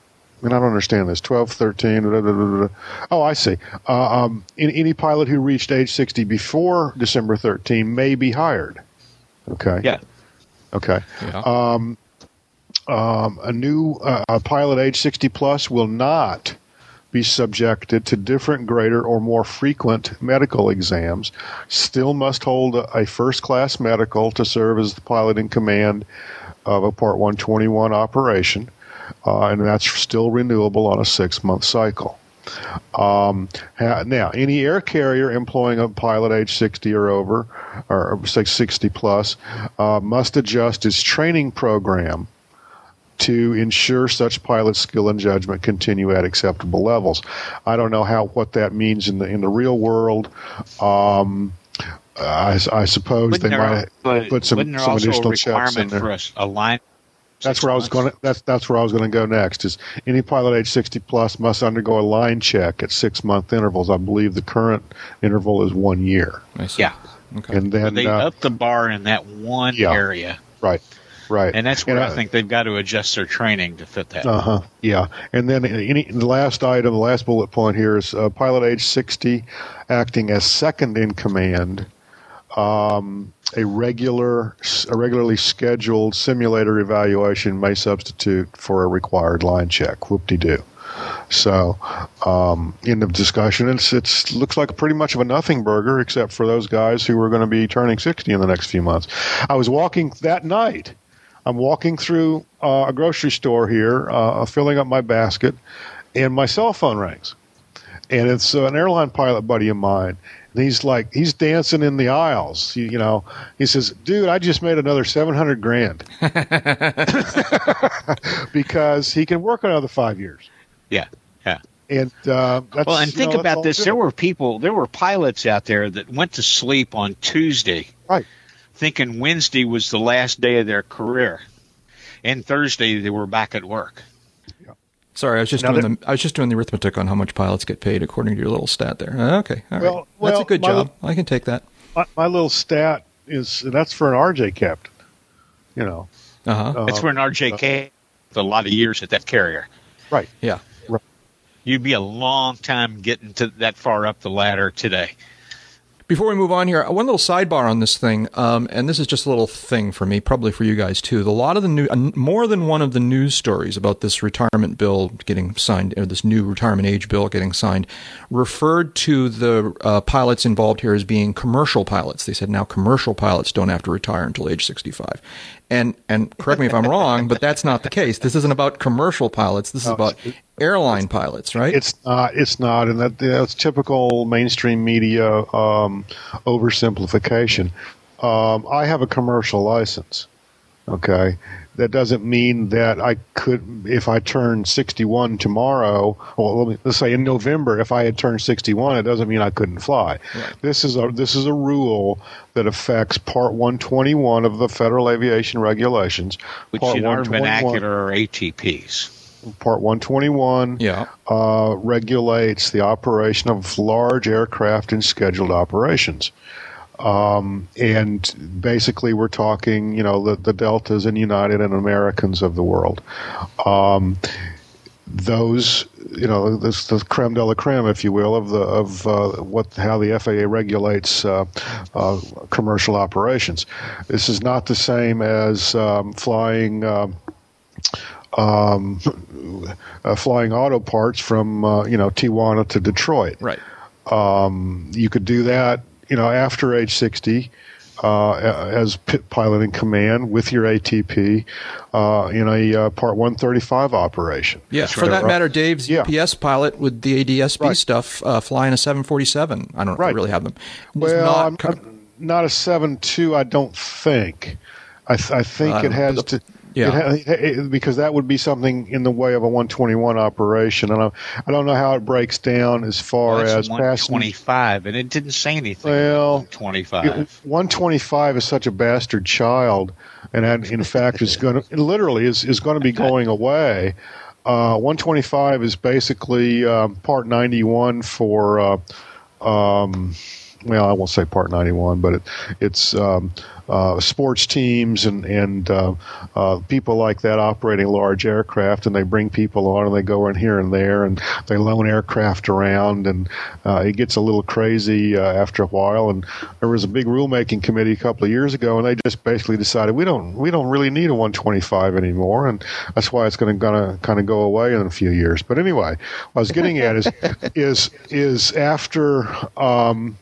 and I don't understand this. 12, 13. da, da, da, da, da. Oh, I see. Uh, um, any, any pilot who reached age 60 before December 13 may be hired. Okay. Yeah. Okay. Yeah. Um, um, a new uh, a pilot age 60 plus will not be subjected to different, greater, or more frequent medical exams. Still must hold a, a first class medical to serve as the pilot in command of a Part 121 operation, uh, and that's still renewable on a six month cycle. Um, ha- now, any air carrier employing a pilot age 60 or over, or say 60 plus, uh, must adjust its training program to ensure such pilot skill and judgment continue at acceptable levels. I don't know how what that means in the in the real world. Um, I, I suppose Wouldn't they might put some, some additional a checks in there. for a, a line? That's six where I was going. To, that's that's where I was going to go next. Is any pilot age 60 plus must undergo a line check at six month intervals. I believe the current interval is one year, Yeah. Okay. and then they uh, up the bar in that one Yeah. area, right, right, and that's where I uh, think they've got to adjust their training to fit that. Uh huh. Yeah, and then any the last item, the last bullet point here is uh, pilot age sixty, acting as second in command. Um, a regular, a regularly scheduled simulator evaluation may substitute for a required line check. Whoop de doo. So, um, end of discussion. It's it's looks like pretty much of a nothing burger, except for those guys who are going to be turning sixty in the next few months. I was walking that night. I'm walking through uh, a grocery store here, uh, filling up my basket, and my cell phone rings. And it's uh, an airline pilot buddy of mine. And he's like, he's dancing in the aisles. You, you know, he says, "Dude, I just made another seven hundred grand because he can work another five years." Yeah, yeah. And uh, that's, Well, and think know, about this: good. there were people, there were pilots out there that went to sleep on Tuesday, right. thinking Wednesday was the last day of their career, and Thursday they were back at work. Sorry, I was just Now doing the I was just doing the arithmetic on how much pilots get paid according to your little stat there. Uh, okay, all right. Well- that's well, a good my- job. I can take that. My, my little stat is that's for an RJ captain. You know, Uh huh. uh, That's for an RJK with a lot of years at that carrier. right. yeah. You'd be a long time getting to that far up the ladder today. Before we move on here, one little sidebar on this thing, um, and this is just a little thing for me, probably for you guys too. A lot of the new, more than one of the news stories about this retirement bill getting signed, or this new retirement age bill getting signed, referred to the uh, pilots involved here as being commercial pilots. They said now commercial pilots don't have to retire until age 65. And and correct me if I'm wrong, but that's not the case. This isn't about commercial pilots. This is about airline pilots, right? It's not. It's not, and that that's typical mainstream media um, oversimplification. Um, I have a commercial license. Okay, that doesn't mean that I could, if I turn 61 tomorrow, or let me, let's say in November, if I had turned 61, it doesn't mean I couldn't fly. This is a this is a rule that affects Part 121 of the Federal Aviation Regulations. Which Part in our 121 vernacular are ATPs. Part 121 yeah. uh, regulates the operation of large aircraft in scheduled operations. Um, and basically, we're talking, you know, the, the Deltas and United and Americans of the world. Um, those, you know, this the creme de la creme, if you will, of the of uh, what how the FAA regulates uh, uh, commercial operations. This is not the same as um, flying. Um, um, uh, flying auto parts from uh, you know Tijuana to Detroit. Right. Um, you could do that, you know, after age sixty. Uh, as pit pilot in command with your ATP uh, in a uh, Part 135 operation. Yeah, for that matter, Dave's Yeah. UPS pilot with the ADSB Right. stuff uh, flying a 747. I don't know if Right. really have them. Well, not I'm, I'm not a seven two. I don't think. I, th- I think it has the- to. Yeah. it ha- it- because that would be something in the way of a 121 operation, and I, I don't know how it breaks down as far Well, as that's 125, and it didn't say anything. Well, 25. It- 125 is such a bastard child, and that, in fact is going to literally is, is going to be going away. Uh, 125 is basically um, part 91 for. Uh, um, well, I won't say part 91, but it, it's um, uh, sports teams and and uh, uh, people like that operating large aircraft, and they bring people on and they go in here and there, and they loan aircraft around, and uh, it gets a little crazy uh, after a while. And there was a big rulemaking committee a couple of years ago, and they just basically decided we don't we don't really need a 125 anymore, and that's why it's going to gonna kind of go away in a few years. But anyway, what I was getting at is is is after. Um,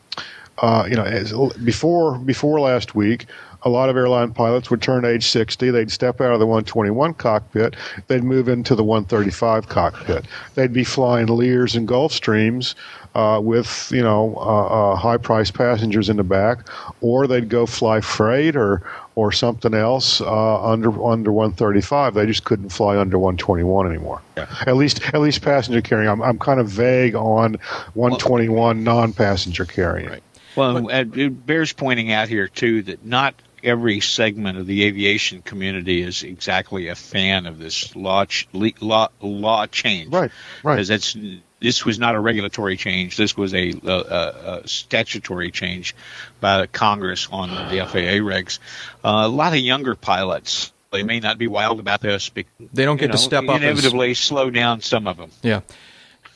uh, you know, as, before before last week, a lot of airline pilots would turn age 60. They'd step out of the 121 cockpit. They'd move into the 135 cockpit. They'd be flying Lears and Gulfstreams uh, with, you know, uh, uh, high priced passengers in the back, or they'd go fly freight or or something else uh, under under 135. They just couldn't fly under 121 anymore. Yeah. At least at least passenger carrying. I'm I'm kind of vague on 121 non-passenger carrying. Right. Well, and it bears pointing out here too that not every segment of the aviation community is exactly a fan of this law ch- law law change. Right, right. Because that's this was not a regulatory change. This was a, a, a, a statutory change by Congress on the FAA regs. Uh, a lot of younger pilots. They may not be wild about this. But, They don't you get to know, step up as- Inevitably, slow down some of them. Yeah.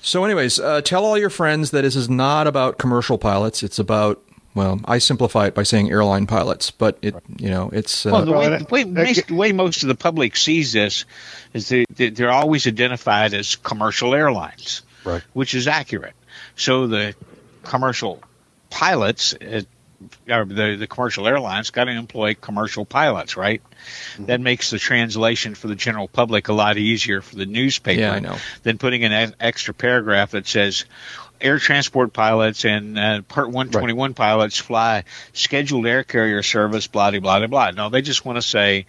So, anyways, uh, tell all your friends that this is not about commercial pilots. It's about well, I simplify it by saying airline pilots, but it you know it's uh, Well, the way, the way, that- most, the way most of the public sees this is they, they- they're always identified as commercial airlines, Right. which is accurate. So the commercial pilots, uh, or the, the commercial airlines, got to employ commercial pilots, right? Mm-hmm. That makes the translation for the general public a lot easier for the newspaper Yeah, I know. than putting an e- extra paragraph that says air transport pilots and uh, Part 121 pilots fly scheduled air carrier service, blah, blah, blah, blah. No, they just want to say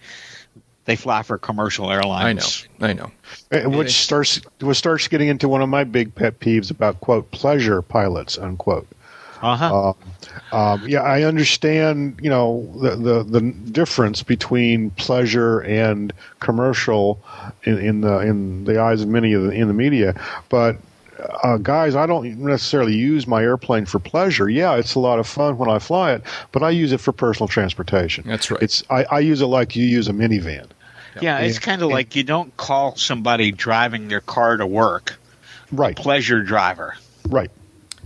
they fly for commercial airlines. I know. I know. Which starts which starts getting into one of my big pet peeves about quote pleasure pilots unquote. Uh-huh. Um, yeah, I understand. You know the, the the difference between pleasure and commercial in, in the in the eyes of many of the in the media, but. Uh, guys, I don't necessarily use my airplane for pleasure. Yeah, it's a lot of fun when I fly it, but I use it for personal transportation. That's right. It's I, I use it like you use a minivan. yeah, it's kind of like you don't call somebody driving their car to work Right, pleasure driver. right.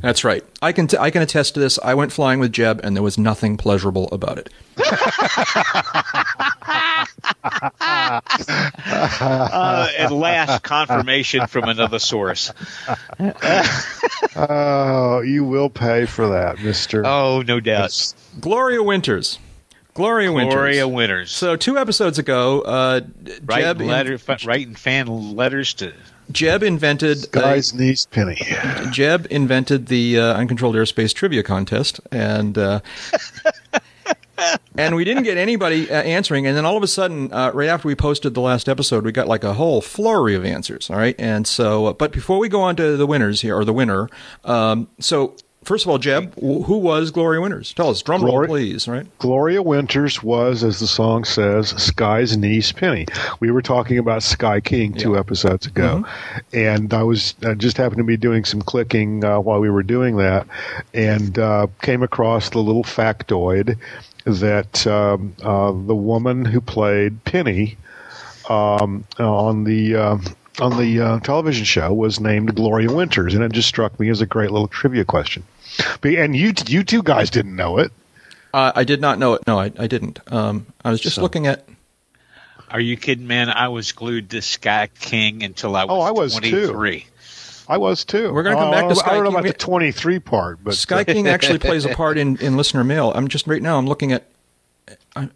That's right. I can t- I can attest to this. I went flying with Jeb, and there was nothing pleasurable about it. Uh, at last, confirmation from another source. Oh, you will pay for that, Mister. Oh, no doubt. Gloria Winters. Gloria Winters. Gloria Winters. So two episodes ago, uh, writing, Jeb, letter, f- writing fan letters to Jeb invented Sky's niece Penny. Jeb invented the uh, uncontrolled airspace trivia contest, and uh, and we didn't get anybody uh, answering. And then all of a sudden, uh, right after we posted the last episode, we got like a whole flurry of answers. All right, and so, uh, but before we go on to the winners here or the winner, um, so. First of all, Jeb, who was Gloria Winters? Tell us. Drum roll, please. Right. Gloria Winters was, as the song says, Sky's niece Penny. We were talking about Sky King two episodes ago, and I was I just happened to be doing some clicking uh, while we were doing that, and uh, came across the little factoid that um, uh, the woman who played Penny um, on the um on the uh, television show was named Gloria Winters, and it just struck me as a great little trivia question. But- And you you two guys didn't know it. Uh, I did not know it. No, I, I didn't. Um, I was just So- looking at. Are you kidding, man? I was glued to Sky King until I was, Oh, I was too. I was too. We're gonna come Uh, back to I don't know about the 23 part, but Sky King actually plays a part in, in listener mail. I'm just right now. I'm looking at. I,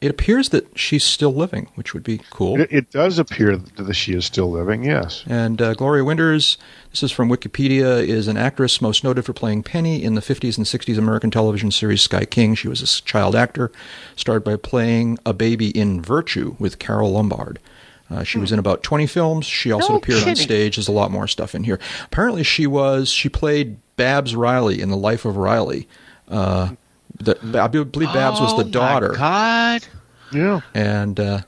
it appears that she's still living, which would be cool. it, it does appear that she is still living. Yes. And uh, Gloria Winters, this is from Wikipedia, is an actress most noted for playing Penny in the 50s and 60s American television series Sky King. She was a child actor, started by playing a baby in Virtue with Carole Lombard. Uh, she was in about 20 films. She also No appeared on stage. There's a lot more stuff in here. Apparently, she was she played Babs Riley in The Life of Riley. Uh, the, I believe Babs was oh, the daughter My God. Yeah. and uh,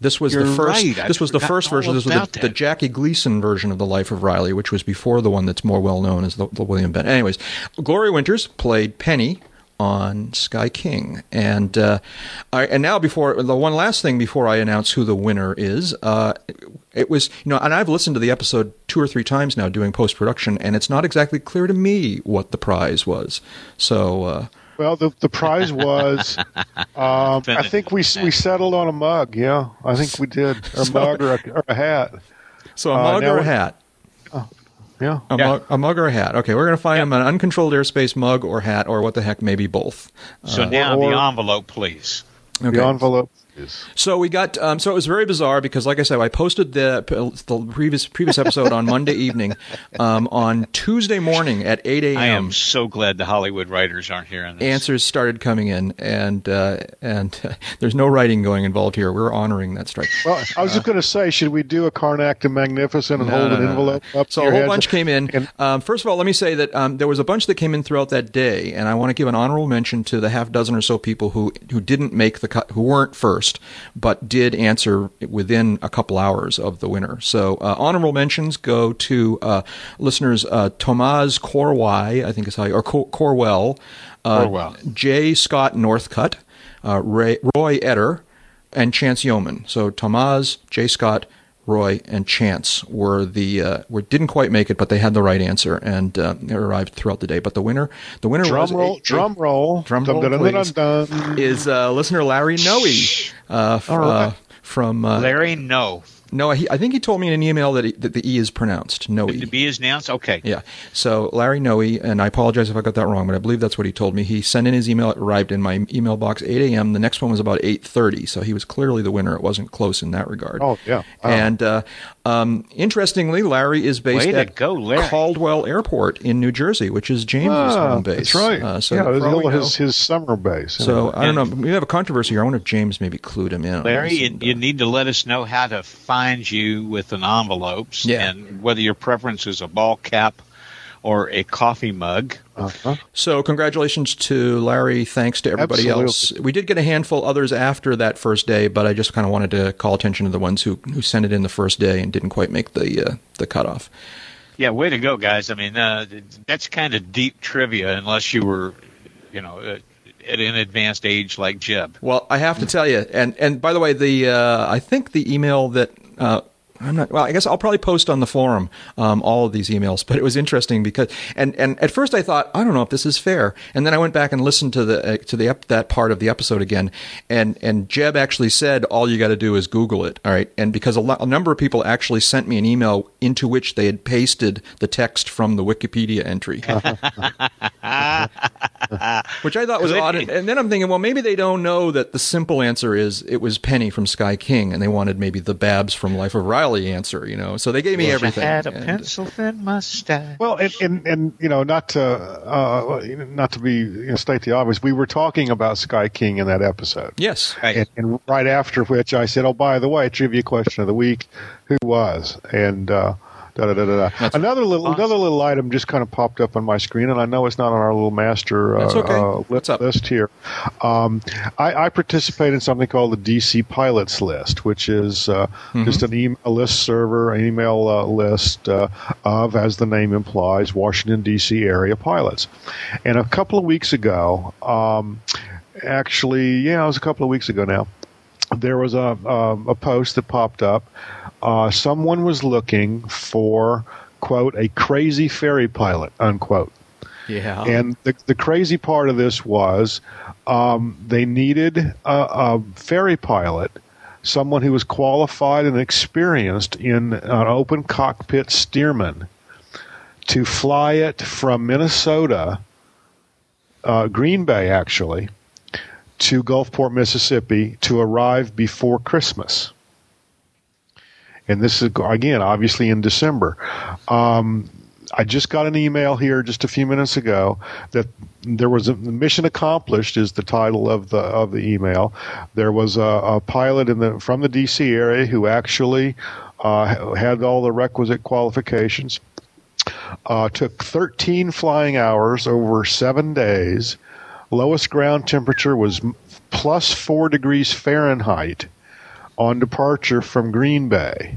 this was the You're first. right. This was the first version. This was the, the. Jackie Gleason version of the Life of Riley, which was before the one that's more well known as the, the William Bendix. Anyways, Gloria Winters played Penny on Sky King, and uh, I, and now before the one last thing before I announce who the winner is, uh, it was you know, and I've listened to the episode two or three times now doing post production, and it's not exactly clear to me what the prize was. So. Uh, Well, the the prize was, um, I think we we settled on a mug. Yeah, I think we did or a mug or a, or a hat. so a Uh, mug now or a hat? Yeah. A, Yeah. mug, a mug or a hat. Okay, we're going to find him an uncontrolled airspace mug or hat or what the heck, maybe both. So uh, now or- the envelope, please. Okay. The envelope is. So we got. Um, so it was very bizarre because, like I said, I posted the the previous previous episode on Monday evening. Um, on Tuesday morning at eight a.m. I am so glad the Hollywood writers aren't here on this. Answers started coming in, and uh, and there's no writing going involved here. We're honoring that strike. Well, I was just going to say, should we do a Carnac to Magnificent and No, hold no, an no, no. envelope up? to So a your whole heads? bunch came in. Um, first of all, let me say that um, there was a bunch that came in throughout that day, and I want to give an honorable mention to the half dozen or so people who who didn't make the cut, who weren't first, but did answer within a couple hours of the winner. So uh, honorable mentions go to uh, listeners uh, Tomaz Corwai, I think is how you, or Cor- Corwell, uh, Corwell. J. Scott Northcutt, uh, Ray, Roy Etter, and Chance Yeoman. So Tomaz, J. Scott, Roy, and Chance were the uh, were didn't quite make it, but they had the right answer and uh, they arrived throughout the day. But the winner, the winner Drum was roll, a- drum roll, Drum roll, dum, dum, please. dum, dum. is uh, listener Larry Noe uh, f- All right. uh, from uh, Larry, no. No. He, I think he told me in an email that, he, that the e is pronounced Noe. The B is pronounced. Okay. Yeah. So Larry Noe, and I apologize if I got that wrong, but I believe that's what he told me. He sent in his email. It arrived in my email box 8 a.m. The next one was about 8:30, so he was clearly the winner. It wasn't close in that regard. Oh, yeah. Wow. And uh, um, interestingly, Larry is based Way at go, Larry. Caldwell Airport in New Jersey, which is James's Ah, home base. That's right. Uh, so yeah, for his, all we know- his, his summer base. so I don't know. We have a controversy here. I wonder if James maybe clued him in. Larry, you, you uh, need to let us know how to find you with an envelopes Yeah. and whether your preference is a ball cap or a coffee mug. uh-huh. So congratulations to Larry. Thanks to everybody Absolutely. else. We did get a handful others after that first day, but I just kind of wanted to call attention to the ones who who sent it in the first day and didn't quite make the uh, the cutoff. Yeah, way to go, guys. I mean, uh, that's kind of deep trivia, unless you were, you know, uh, at an advanced age like Jeb. Well, I have to tell you, and and by the way, the uh, I think the email that. Uh, I'm not. Well, I guess I'll probably post on the forum um, all of these emails. But it was interesting because, and and at first I thought I don't know if this is fair, and then I went back and listened to the uh, to the ep- that part of the episode again, and and Jeb actually said all you got to do is Google it. All right, and because a, lo- a number of people actually sent me an email into which they had pasted the text from the Wikipedia entry, which I thought was odd. And, and then I'm thinking, well, maybe they don't know that the simple answer is it was Penny from Sky King, and they wanted maybe the Babs from Life of Riley answer, you know. So they gave me everything. I had a And- pencil thin mustache. Well, and, and and you know, not to uh, not to be you know, state the obvious, we were talking about Sky King in that episode, Yes. Right. and, and right after which I said, "Oh, by the way, trivia question of the week: Who was?" And uh, Da, da, da, da, da. Another little awesome. another little item just kind of popped up on my screen, and I know it's not on our little master uh, okay. uh, list, list here. Um, I, I participate in something called the DC Pilots List, which is uh, Mm-hmm. just an email list server, an email uh, list uh, of, as the name implies, Washington D.C. area pilots. And a couple of weeks ago, um, actually, yeah, it was a couple of weeks ago now there was a um, a post that popped up. Uh, someone was looking for quote a crazy ferry pilot unquote. Yeah. And the the crazy part of this was um, they needed a, a ferry pilot, someone who was qualified and experienced in an open cockpit Stearman, to fly it from Minnesota, uh, Green Bay actually, to Gulfport, Mississippi, to arrive before Christmas. And this is again, obviously in December. Um, I just got an email here just a few minutes ago that there was a mission accomplished is the title of the of the email. There was a, a pilot in the from the DC area who actually uh, had all the requisite qualifications. Uh, took 13 flying hours over seven days. Lowest ground temperature was plus four degrees Fahrenheit on departure from Green Bay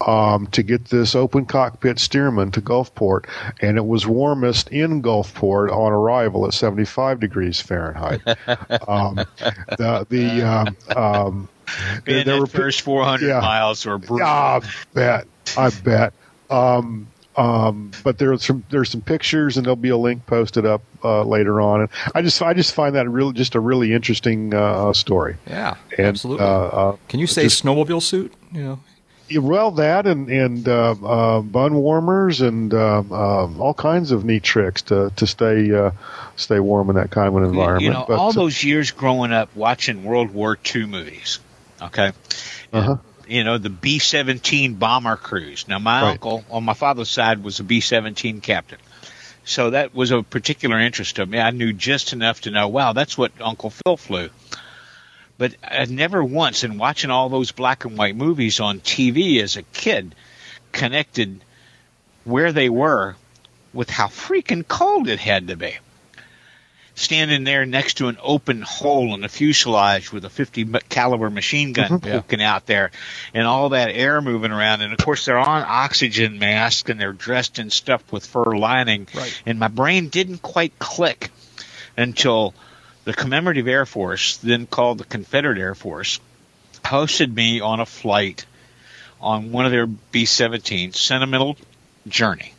um, to get this open cockpit Stearman to Gulfport, and it was warmest in Gulfport on arrival at 75 degrees Fahrenheit. um, the the um, um, Man, there that were- first 400 yeah. miles were brutal. I bet. I bet. Um, um, but there's some there's some pictures, and there'll be a link posted up uh, later on. And I just I just find that really just a really interesting uh, story. yeah. And, absolutely. Uh, uh, Can you say just- snowmobile suit? You know. yeah, well, that and and uh, uh, bun warmers and uh, uh, all kinds of neat tricks to to stay uh, stay warm in that kind of an environment. You know, But, all uh, those years growing up watching World War II movies, okay? Uh-huh. You know, the B 17 bomber crews. Now, my Right. uncle on my father's side was a B 17 captain. So that was a particular interest of me. I knew just enough to know, wow, that's what Uncle Phil flew. But I never once, in watching all those black and white movies on TV as a kid, connected where they were with how freaking cold it had to be standing there next to an open hole in the fuselage with a 50 caliber machine gun Yeah. poking out there and all that air moving around and of course they're on oxygen masks and they're dressed in stuff with fur lining Right. and my brain didn't quite click until the commemorative air force then called the confederate air force hosted me on a flight on one of their B 17s, sentimental journey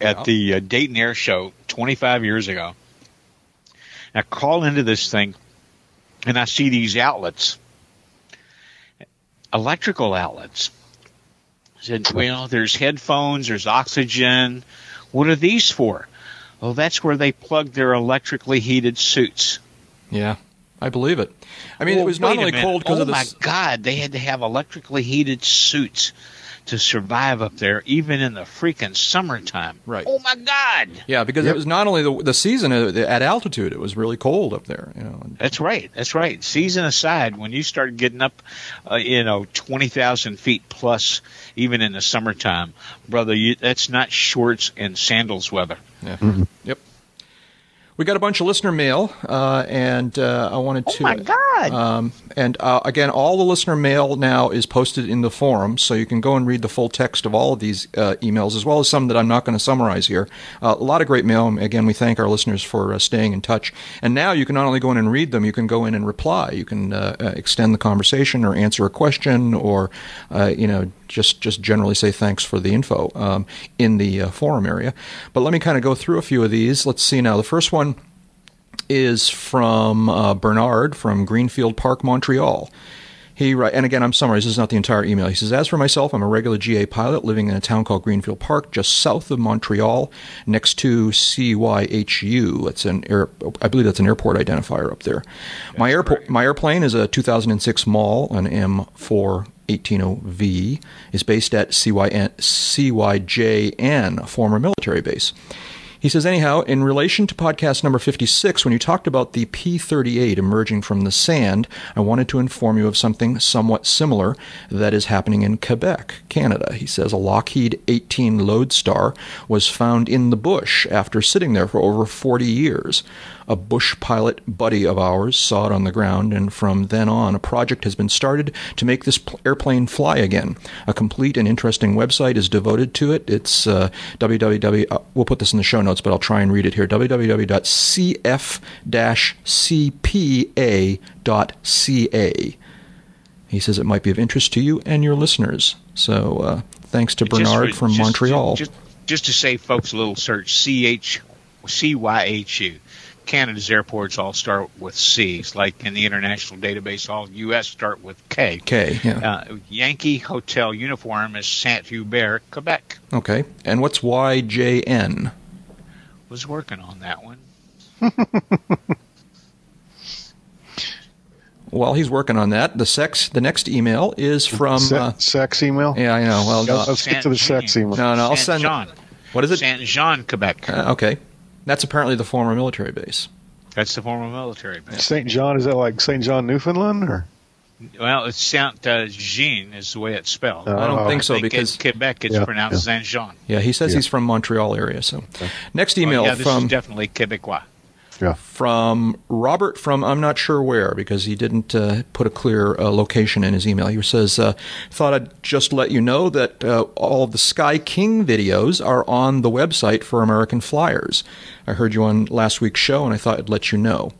at Yeah. the uh, dayton air show 25 years ago I call into this thing and I see these outlets, electrical outlets. I said, well, there's headphones, there's oxygen. What are these for? Well, that's where they plug their electrically heated suits. Yeah. I believe it. I mean, Well, it was not only minute. cold because oh of the. my God, they had to have electrically heated suits to survive up there, even in the freaking summertime. Right. Oh my God. Yeah, because it was not only the the season uh, at altitude; it was really cold up there. You know. That's right. That's right. Season aside, when you start getting up, uh, you know, twenty thousand feet plus, even in the summertime, brother, you, that's not shorts and sandals weather. Yeah. Yep. We got a bunch of listener mail, uh, and uh, I wanted to. Oh my God! Um, and uh, again, all the listener mail now is posted in the forum, so you can go and read the full text of all of these uh, emails, as well as some that I'm not going to summarize here. Uh, a lot of great mail. Again, we thank our listeners for uh, staying in touch. And now you can not only go in and read them, you can go in and reply. You can uh, uh, extend the conversation or answer a question, or you know, just just generally say thanks for the info um, in the forum area. But let me kind of go through a few of these. Let's see now. The first one is from uh, Bernard from Greenfield Park, Montreal. He and again, I'm summarizing. This is not the entire email. He says, "As for myself, I'm a regular GA pilot living in a town called Greenfield Park, just south of Montreal, next to CYHU. It's an air, I believe that's an airport identifier up there. my airport, my airplane is a 2006 Maule, an M4 18V, is based at CYN, CYJN, a former military base." He says, anyhow, in relation to podcast number 56, when you talked about the P 38 emerging from the sand, I wanted to inform you of something somewhat similar that is happening in Quebec, Canada. He says a Lockheed 18 Lodestar was found in the bush after sitting there for over 40 years. A bush pilot buddy of ours saw it on the ground, and from then on, a project has been started to make this pl- airplane fly again. A complete and interesting website is devoted to it. It's uh, www. Uh, we'll put this in the show notes, but I'll try and read it here. www.cf-cpa.ca. He says it might be of interest to you and your listeners. So uh, thanks to Bernard for- from just- Montreal. Just, just to save folks a little search, CH, CYHU. Canada's airports all start with C's, like in the international database, all U.S. start with K. K, yeah. Uh, Yankee Hotel uniform is Saint Hubert, Quebec. Okay. And what's YJN? Was working on that one. While he's working on that, the sex. The next email is from. Se- Uh, sex email. yeah, I know. Well, Yeah, uh, let's get to the sex Saint-Jean. email. no, no. I'll Saint send. Jean. What is it? Saint Jean, Quebec. Uh, okay, that's apparently the former military base. That's the former military base. Saint John is that like Saint John, Newfoundland, or Well, it's Saint uh, Jean is the way it's spelled. Oh, I don't Oh. think so think because in Quebec it's Yeah, pronounced yeah. Saint Jean. yeah, he says Yeah. he's from Montreal area. So, next email Well, yeah, this from is definitely Quebecois. Yeah, from Robert from I'm not sure where because he didn't uh, put a clear uh, location in his email. He says, uh, "Thought I'd just let you know that uh, all the Sky King videos are on the website for American Flyers. I heard you on last week's show, and I thought I'd let you know."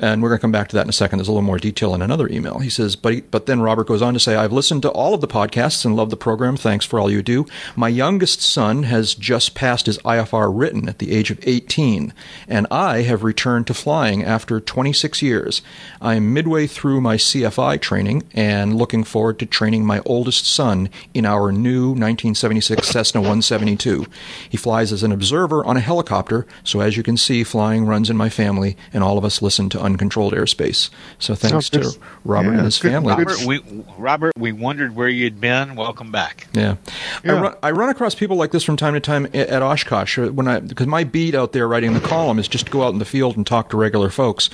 And we're going to come back to that in a second. There's a little more detail in another email. He says, but, but then Robert goes on to say, I've listened to all of the podcasts and love the program. Thanks for all you do. My youngest son has just passed his IFR written at the age of 18, and I have returned to flying after 26 years. I'm midway through my CFI training and looking forward to training my oldest son in our new 1976 Cessna 172. He flies as an observer on a helicopter, so as you can see, flying runs in my family, and all of us listen to uncontrolled airspace. So thanks Sounds good. to Robert Yeah, and his good- family. Robert, we Robert, we wondered where you'd been. Welcome back. Yeah. I, run, I run across people like this from time to time at, at Oshkosh when I because my beat out there writing the column is just to go out in the field and talk to regular folks,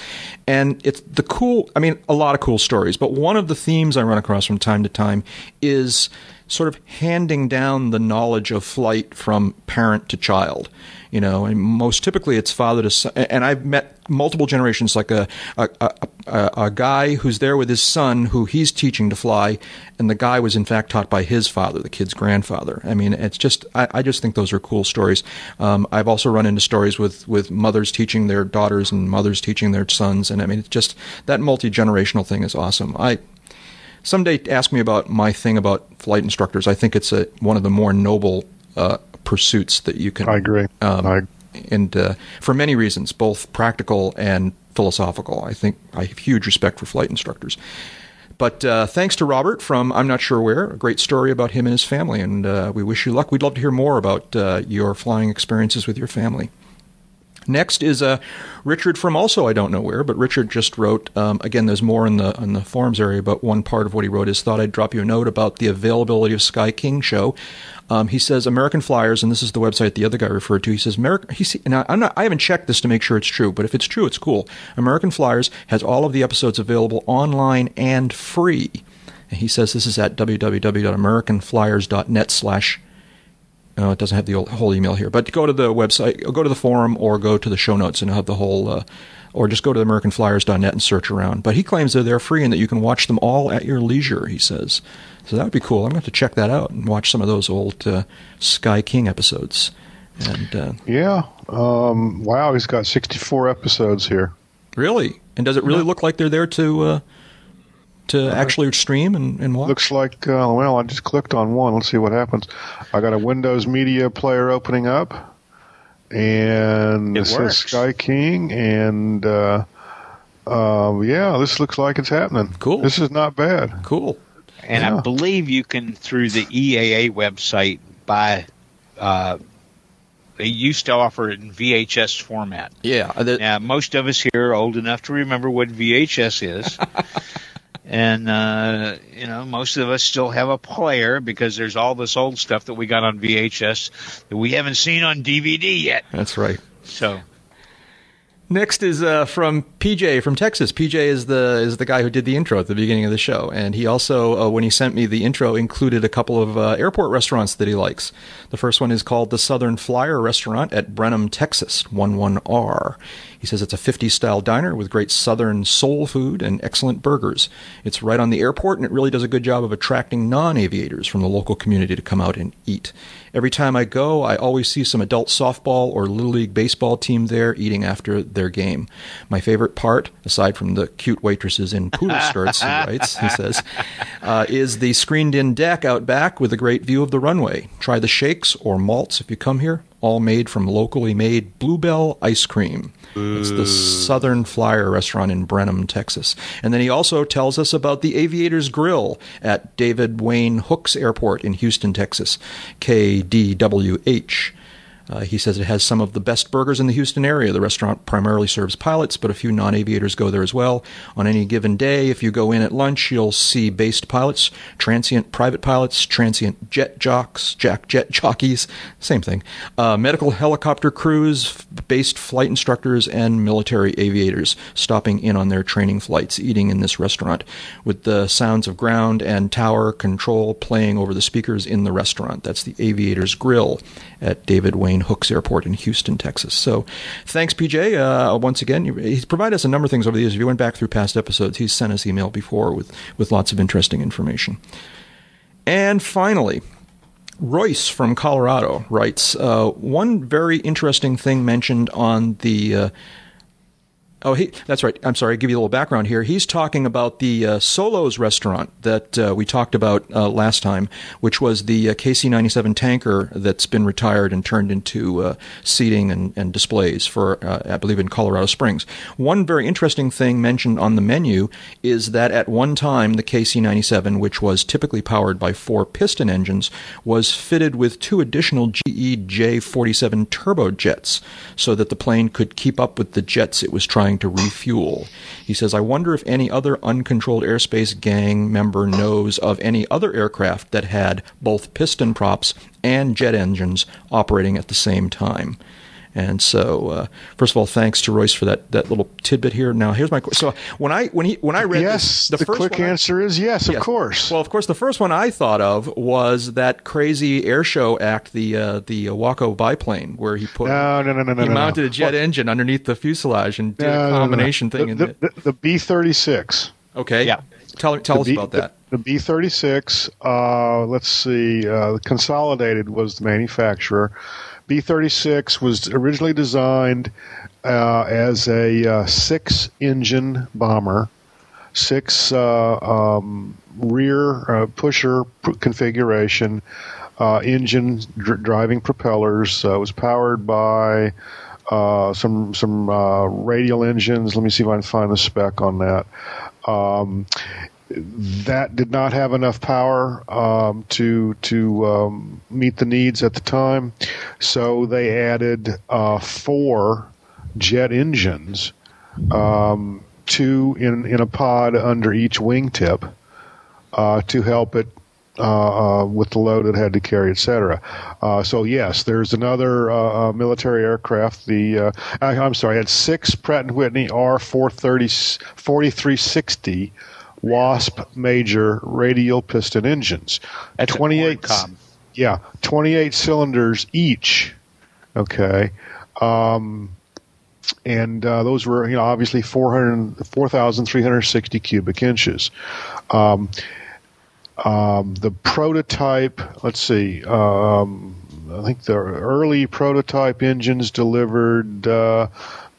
and it's the cool. I mean, a lot of cool stories, but one of the themes I run across from time to time is sort of handing down the knowledge of flight from parent to child. You know, and most typically it's father to son. And I've met multiple generations, like a a, a, a guy who's there with his son, who he's teaching to fly, and the guy was in fact taught by his father, the kid's grandfather. I mean, it's just I, I just think those are cool stories. Um, I've also run into stories with with mothers teaching their daughters and mothers teaching their sons, and I mean, it's just that multi generational thing is awesome. I someday ask me about my thing about flight instructors. I think it's a one of the more noble uh, pursuits that you can. I agree. Um, I, and uh, for many reasons, both practical and philosophical. I think I have huge respect for flight instructors. But uh, thanks to Robert from I'm not sure where, a great story about him and his family, and uh, we wish you luck. We'd love to hear more about uh, your flying experiences with your family. Next is uh, Richard from also I don't know where, but Richard just wrote um, again. There's more in the in the forums area, but one part of what he wrote is thought I'd drop you a note about the availability of Sky King show. Um, he says American Flyers, and this is the website the other guy referred to. He says American. He now I'm not. I haven't checked this to make sure it's true, but if it's true, it's cool. American Flyers has all of the episodes available online and free. And he says this is at www.americanflyers.net slash no, it doesn't have the whole email here. But go to the website, go to the forum, or go to the show notes and have the whole, uh, or just go to AmericanFlyers.net and search around. But he claims that they're free and that you can watch them all at your leisure. He says, so that would be cool. I'm going to have to check that out and watch some of those old uh, Sky King episodes. And uh, yeah. Um, wow, he's got 64 episodes here. really, and does it really look like they're there to uh, to actually stream and, and watch? Looks like, uh, well, I just clicked on one. Let's see what happens. I got a Windows Media Player opening up, and It it says works. Sky King, and uh, uh, yeah, this looks like it's happening. Cool. This is not bad. cool. And Yeah. I believe you can through the EAA website buy. Uh, they used to offer it in VHS format. Yeah. uh, the- Now, most of us here are old enough to remember what VHS is. and uh, you know most of us still have a player because there's all this old stuff that we got on VHS that we haven't seen on DVD yet. That's right. So Next is uh, from PJ from Texas. PJ is the is the guy who did the intro at the beginning of the show, and he also, uh, when he sent me the intro, included a couple of uh, airport restaurants that he likes. The first one is called the Southern Flyer Restaurant at Brenham, Texas, 11R. He says it's a 50s style diner with great southern soul food and excellent burgers. It's right on the airport, and it really does a good job of attracting non aviators from the local community to come out and eat. Every time I go, I always see some adult softball or Little League baseball team there eating after their game. My favorite part, aside from the cute waitresses in poodle skirts, he writes, he says, uh, is the screened in deck out back with a great view of the runway. Try the shakes or malts if you come here, all made from locally made Bluebell ice cream. It's the Southern Flyer restaurant in Brenham, Texas. And then he also tells us about the Aviators Grill at David Wayne Hooks Airport in Houston, Texas, KDWH. Uh, he says it has some of the best burgers in the Houston area. The restaurant primarily serves pilots, but a few non aviators go there as well. On any given day, if you go in at lunch, you'll see based pilots, transient private pilots, transient jet jocks, jack jet jockeys, same thing, uh, medical helicopter crews, based flight instructors, and military aviators stopping in on their training flights, eating in this restaurant, with the sounds of ground and tower control playing over the speakers in the restaurant. That's the Aviators Grill at David Wayne Hooks Airport in Houston, Texas. So thanks, PJ. Uh, once again, he's provided us a number of things over the years. If you went back through past episodes, he's sent us email before with, with lots of interesting information. And finally, Royce from Colorado writes uh, one very interesting thing mentioned on the. Uh, Oh, he, that's right. I'm sorry. I'll give you a little background here. He's talking about the uh, Solos restaurant that uh, we talked about uh, last time, which was the uh, KC-97 tanker that's been retired and turned into uh, seating and, and, displays for, uh, I believe, in Colorado Springs. One very interesting thing mentioned on the menu is that at one time the KC-97, which was typically powered by four piston engines, was fitted with two additional GE J47 turbojets so that the plane could keep up with the jets it was trying to refuel. He says, I wonder if any other uncontrolled airspace gang member knows of any other aircraft that had both piston props and jet engines operating at the same time. And so, uh, first of all, thanks to Royce for that, that little tidbit here. Now, here's my question. So when I when he when I read yes, this, the, the quick answer I, is yes, yes, of course. Well, of course, the first one I thought of was that crazy air show act, the uh, the Waco biplane, where he put no no no no he no, mounted no. a jet engine underneath the fuselage and did no, a combination no, thing. The, in the, the, the B thirty six. Okay. Yeah. Tell tell us B, about that. The, B thirty six. Uh, let's see. Uh, Consolidated was the manufacturer. B 36 was originally designed uh, as a uh, six engine bomber, six uh, um, rear uh, pusher configuration, uh, engine dr- driving propellers. Uh, it was powered by some some radial engines. Let me see if I can find the spec on that. Um, that did not have enough power um, to to um, meet the needs at the time, so they added uh, four jet engines, um, two in in a pod under each wingtip, uh, to help it. Uh, uh, with the load it had to carry, etc. Uh, so yes, there's another uh, military aircraft. The I, am sorry, I had six Pratt and Whitney R430 4360 Wasp major radial piston engines. That's 28. Yeah, 28 cylinders each. Okay. Um, and uh, those were, you know, obviously 400, 4,360 cubic inches. Um, um, the prototype, let's see, um, I think the early prototype engines delivered uh,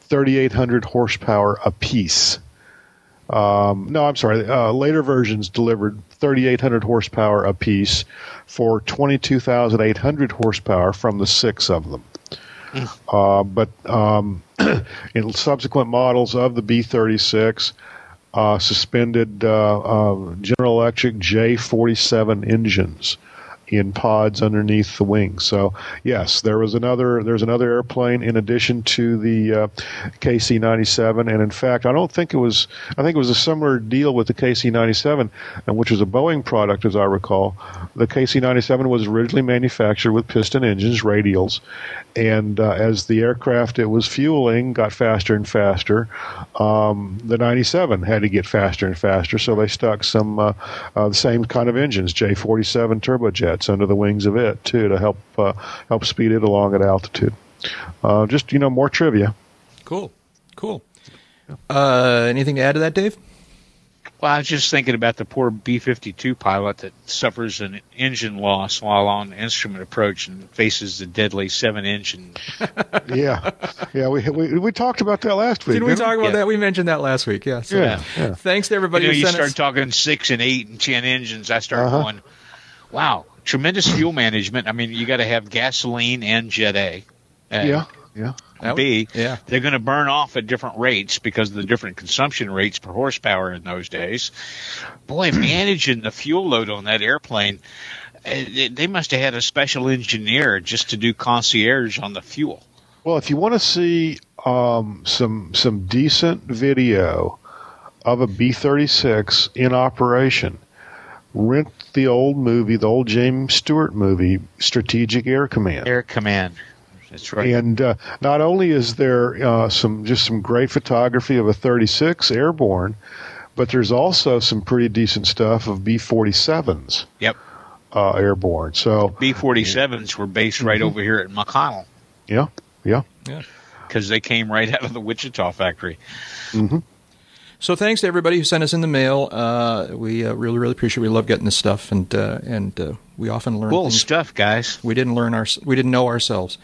3,800 horsepower apiece. Um, no, I'm sorry. Uh, later versions delivered 3,800 horsepower apiece for 22,800 horsepower from the six of them. Uh, but um, in subsequent models of the B-36, uh, suspended uh, General Electric J-47 engines in pods underneath the wings. So yes, there was another there's another airplane in addition to the uh, KC-97, and in fact, I don't think it was I think it was a similar deal with the KC-97, and which was a Boeing product as I recall. The KC-97 was originally manufactured with piston engines, radials, and uh, as the aircraft it was fueling got faster and faster, um, the 97 had to get faster and faster, so they stuck some uh, uh, the same kind of engines, J47 turbojets, under the wings of it too to help uh, help speed it along at altitude. Uh, just you know, more trivia. Cool, cool. Uh, anything to add to that, Dave? Well, I was just thinking about the poor B 52 pilot that suffers an engine loss while on instrument approach and faces the deadly seven engine. yeah, yeah, we, we we talked about that last week. Did we didn't talk about Yeah. that? We mentioned that last week. Yeah. So Yeah, yeah. Thanks to everybody You know, who you start us. talking six and eight and ten engines. I start Uh-huh. going, wow, tremendous fuel management. I mean, you got to have gasoline and Jet A. Uh, Yeah, yeah. That B, yeah. they're going to burn off at different rates because of the different consumption rates per horsepower in those days. Boy, managing the fuel load on that airplane, eh, they must have had a special engineer just to do concierge on the fuel. Well, if you want to see um, some some decent video of a B thirty six in operation, rent the old movie, the old James Stewart movie, Strategic Air Command. Air Command. That's right. And uh, not only is there uh, some just some great photography of a 36 airborne, but there's also some pretty decent stuff of B-47s Yep. uh, airborne. So B 47s were based right over here at McConnell yeah, yeah. because they came right out of the Wichita factory. So thanks to everybody who sent us in the mail. Uh, we uh, really, really appreciate. it. We love getting this stuff, and uh, and uh, we often learn Cool things stuff, guys. we didn't learn our we didn't know ourselves.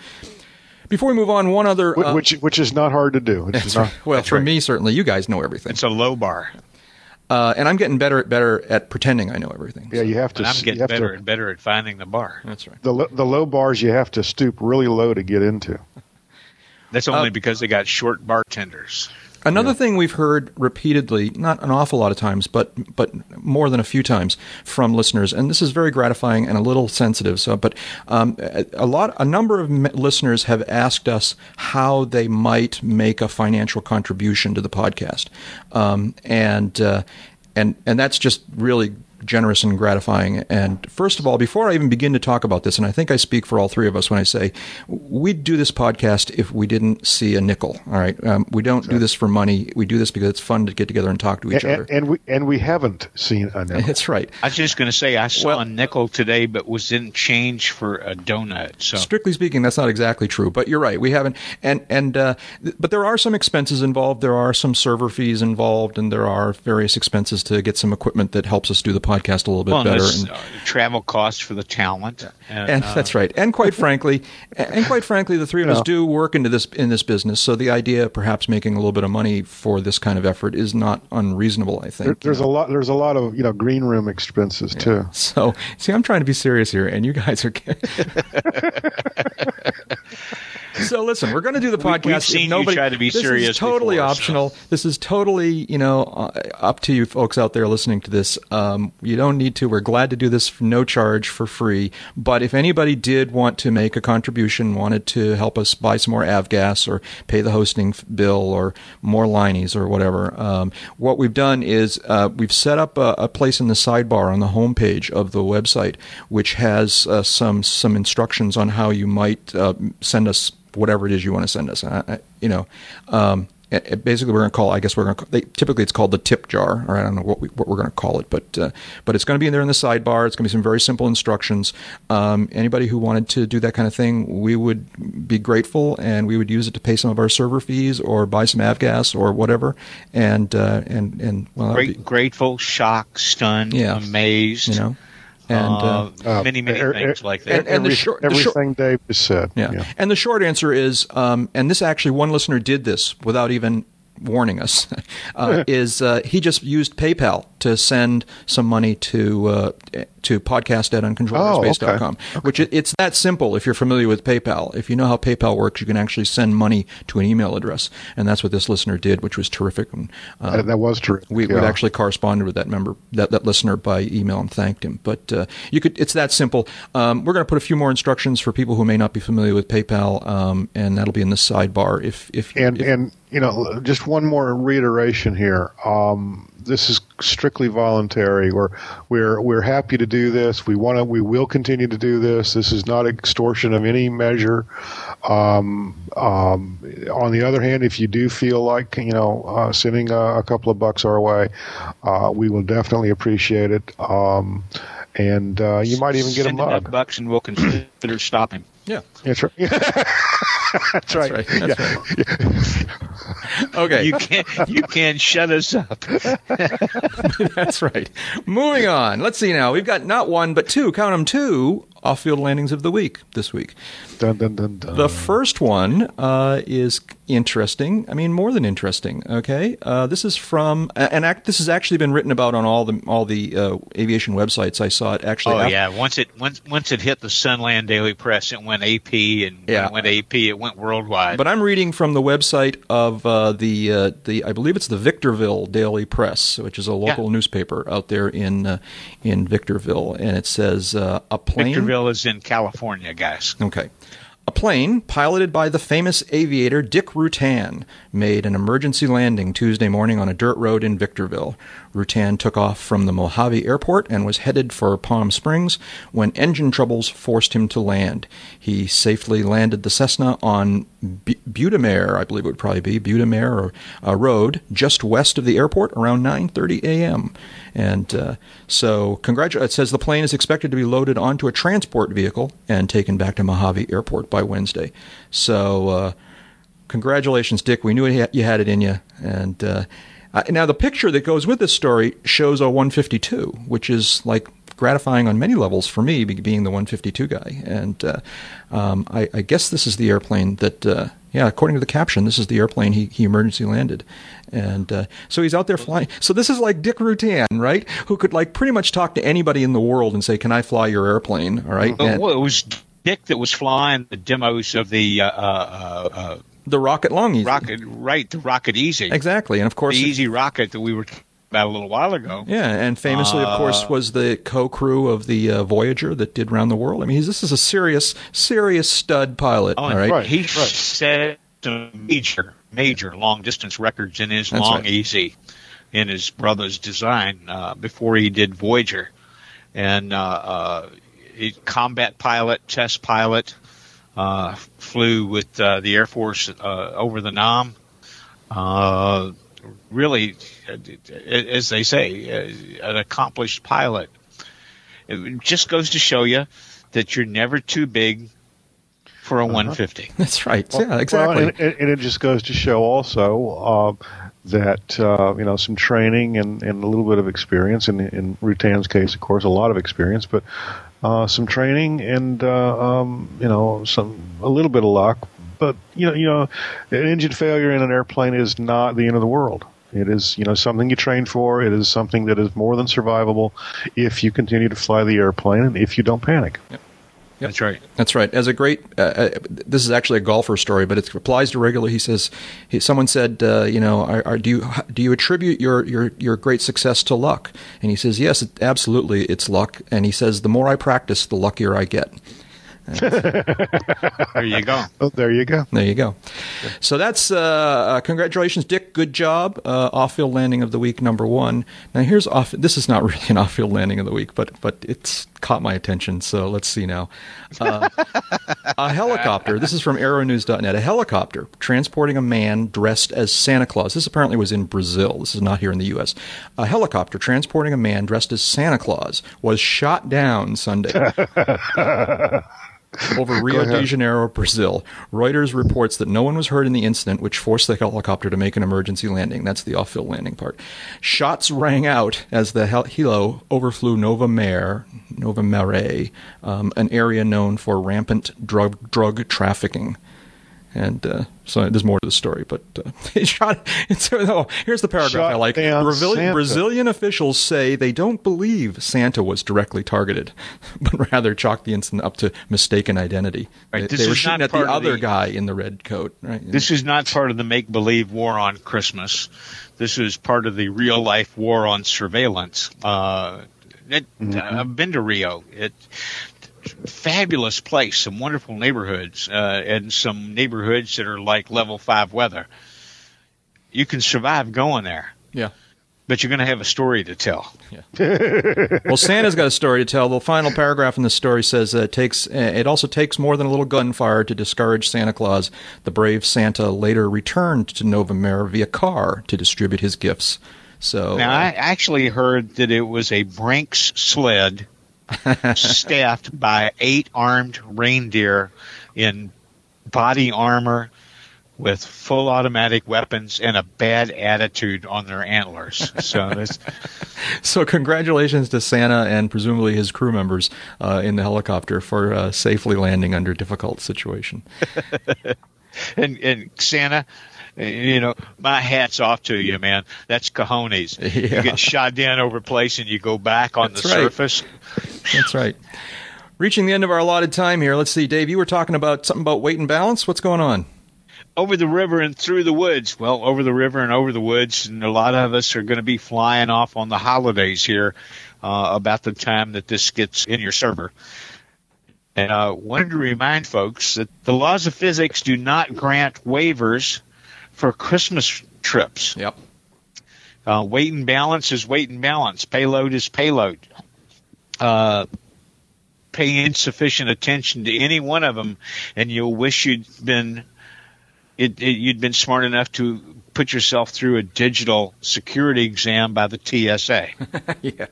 Before we move on, one other. Uh, which which is not hard to do. It's that's not- right. well, for right. me certainly, you guys know everything, It's a low bar, uh, and I'm getting better better at pretending I know everything. Yeah, you have to. but I'm getting better to and better at finding the bar. That's right. the the low bars you have to stoop really low to get into. That's only because they got short bartenders. Another thing we've heard repeatedly, not an awful lot of times, but but more than a few times from listeners, and this is very gratifying and a little sensitive. So, but um, a a lot, a number of m- listeners have asked us how they might make a financial contribution to the podcast, um, and uh, and and that's just really generous and gratifying. And first of all, before I even begin to talk about this, and I think I speak for all three of us when I say we'd do this podcast if we didn't see a nickel. All right, um, we don't do this for money. We do this because it's fun to get together and talk to each And, other. and we and we haven't seen a nickel. That's right. I was just going to say I saw Well- a nickel today, but was in change for a donut. So Strictly speaking, that's not exactly true, but you're right. We haven't, and and uh, th- but there are some expenses involved. There are some server fees involved, and there are various expenses to get some equipment that helps us do the podcast a little bit well, better. And, uh, travel costs for the talent, and, and uh, that's right. And quite frankly, and quite frankly, the three of us Yeah. do work into this in this business. So the idea of perhaps making a little bit of money for this kind of effort is not unreasonable. I think. There, there's a lot. There's a lot of you know green room expenses too. So, see, I'm trying to be serious here, and you guys are. so, listen, we're going to do the podcast. we've If seen you nobody, try to be this serious is totally before, so- optional. This is totally, you know, uh, up to you folks out there listening to this. Um, you don't need to. We're glad to do this for no charge for free. But if anybody did want to make a contribution, wanted to help us buy some more avgas or pay the hosting bill or more lineys or whatever, um, what we've done is uh, we've set up a, a place in the sidebar on the homepage of the website, which has uh, some some instructions on how you might uh, send us whatever it is you want to send us. I, I, you know, um, it- it- basically we're going to call. I guess we're going to. They, typically, it's called the tip jar, or I don't know what we, what we're going to call it, but uh, but it's going to be in there in the sidebar. It's going to be some very simple instructions. Um, anybody who wanted to do that kind of thing, we would be grateful, and we would use it to pay some of our server fees or buy some avgas or whatever. And uh, and and well, great, be- grateful, shocked, stunned, Yeah. amazed, you know, and. Uh, uh, Uh, many many er- things er- like that. and the Every- short- the short- everything Dave just said. Yeah. And the short answer is, um, and this actually one listener did this without even warning us, uh, is uh, he just used PayPal to send some money to uh, to podcast at uncontrolledairspace.com, Oh, okay. which it, it's that simple if you're familiar with PayPal. If you know how PayPal works, you can actually send money to an email address, and that's what this listener did, which was terrific. And, uh, That, that was terrific. we, yeah. Actually corresponded with that member, that, that listener by email and thanked him. But uh, you could, it's that simple. Um, we're going to put a few more instructions for people who may not be familiar with PayPal, um, and that'll be in the sidebar. If if and if, and you know just one more reiteration here. Um, this is strictly voluntary. We're we're we're happy to do this. We want to we will continue to do this. This is not extortion of any measure. Um, um, on the other hand if you do feel like you know uh, sending a, a couple of bucks our way uh, we will definitely appreciate it. Um, and uh, you might even get Send a mug. bucks and we'll consider stopping. Yeah, that's right that's right, right. That's right. okay, You can't you can't shut us up. that's right. Moving on. Let's see now. We've got not one but two. Count them two off-field landings of the week this week. Dun, dun, dun, dun. The first one uh, is interesting. I mean, more than interesting. Okay, uh, this is from and act, this has actually been written about on all the all the uh, aviation websites. I saw it actually. Oh af- yeah, once it once once it hit the Sunland Daily Press, it went AP, and Yeah. it went AP, it went worldwide. But I'm reading from the website of uh, the uh, the I believe it's the Victorville Daily Press, which is a local newspaper out there in uh, in Victorville, and it says uh, a plane. Victorville is in California, guys. Okay. A plane piloted by the famous aviator Dick Rutan made an emergency landing Tuesday morning on a dirt road in Victorville. Rutan took off from the Mojave Airport and was headed for Palm Springs when engine troubles forced him to land. He safely landed the Cessna on B- Butamare, I believe it would probably be Butamare uh, Road, just west of the airport, around 9:30 a.m. And uh, so, congratu- it says the plane is expected to be loaded onto a transport vehicle and taken back to Mojave Airport by Wednesday. So, uh, congratulations, Dick. We knew you had it in you. And uh, uh, now the picture that goes with this story shows a 152, which is like gratifying on many levels for me, being the 152 guy. And uh, um, I, I guess this is the airplane that. Uh, yeah, according to the caption, this is the airplane he, he emergency landed, and uh, so he's out there flying. So this is like Dick Rutan, right? Who could like pretty much talk to anybody in the world and say, "Can I fly your airplane?" All right, And well, it was Dick that was flying the demos of the uh, uh, uh, the rocket Long-EZ, rocket, right? The Rocket EZ, exactly, and of course, the course, EZ-Rocket that we were about a little while ago. Yeah, and famously, of course, Uh, was the co-crew of the uh, Voyager that did round the world. I mean, he's, this is a serious, serious stud pilot. Oh, all and right, Right. He set some major, major long distance records in his That's long right. easy in his brother's design uh, before he did Voyager, and uh, uh, he combat pilot, chess pilot, uh, flew with uh, the Air Force uh, over the Nam. Uh, really, as they say, uh, an accomplished pilot. It just goes to show you that you're never too big for a 150. that's right. yeah, exactly. and, and and it just goes to show also uh, that uh, you know some training and, and a little bit of experience. In, in Rutan's case, of course, a lot of experience, but uh, some training and uh, um, you know some a little bit of luck. But you know, you know, an engine failure in an airplane is not the end of the world. It is, you know, something you train for. It is something that is more than survivable if you continue to fly the airplane and if you don't panic. That's right. That's right. As a great, uh, uh, this is actually a golfer story, but it applies to regular. He says, he, someone said, uh, you know, are, are, do you do you attribute your, your your great success to luck? And he says, yes, it, absolutely, it's luck. And he says, the more I practice, the luckier I get. There you go. Oh, there you go. There you go. So that's uh, uh, congratulations, Dick. Good job. Uh, off-field landing of the week, number one. Now here's off. This is not really an off-field landing of the week, but but it's caught my attention. So let's see now. Uh, a helicopter. This is from Aeronews.net. A helicopter transporting a man dressed as Santa Claus. This apparently was in Brazil. This is not here in the U.S. A helicopter transporting a man dressed as Santa Claus was shot down Sunday over Rio de Janeiro, Brazil. Reuters reports that no one was hurt in the incident, which forced the helicopter to make an emergency landing. That's the off-field landing part. Shots rang out as the hel- helo overflew Nova Mare, Nova Mare, um, an area known for rampant drug drug trafficking. And uh, so there's more to the story, but uh, it shot. It's, oh, here's the paragraph Shot I like. down Brazilian officials say they don't believe Santa was directly targeted, but rather chalked the incident up to mistaken identity. Right, They, this they were shooting at the other the- guy in the red coat. Right? This is not part of the make believe war on Christmas. This is part of the real life war on surveillance. Uh, it, I've been to Rio. It fabulous place, some wonderful neighborhoods, uh, and some neighborhoods that are like level five weather. You can survive going there, yeah. but you're going to have a story to tell. Yeah. Well, Santa's got a story to tell. The final paragraph in the story says uh, it takes. Uh, it also takes more than a little gunfire to discourage Santa Claus. The brave Santa later returned to Nova Mare via car to distribute his gifts. So Now, uh, I actually heard that it was a Brinks sled staffed by eight armed reindeer in body armor with full automatic weapons and a bad attitude on their antlers. So this, So congratulations to Santa and presumably his crew members uh, in the helicopter for uh, safely landing under difficult situation. and, and Santa, you know, my hat's off to you, man. That's cojones. Yeah. You get shot down over place and you go back on That's the right. surface. That's right. Reaching the end of our allotted time here. Let's see, Dave. You were talking about something about weight and balance. What's going on? over the river and through the woods. Well, over the river and over the woods, and a lot of us are going to be flying off on the holidays here uh, about the time that this gets in your server. And I uh, wanted to remind folks that the laws of physics do not grant waivers for Christmas trips. Yep. Uh, weight and balance is weight and balance. Payload is payload. Uh, pay insufficient attention to any one of them, and you'll wish you'd been it, it, you'd been smart enough to put yourself through a digital security exam by the TSA. yeah.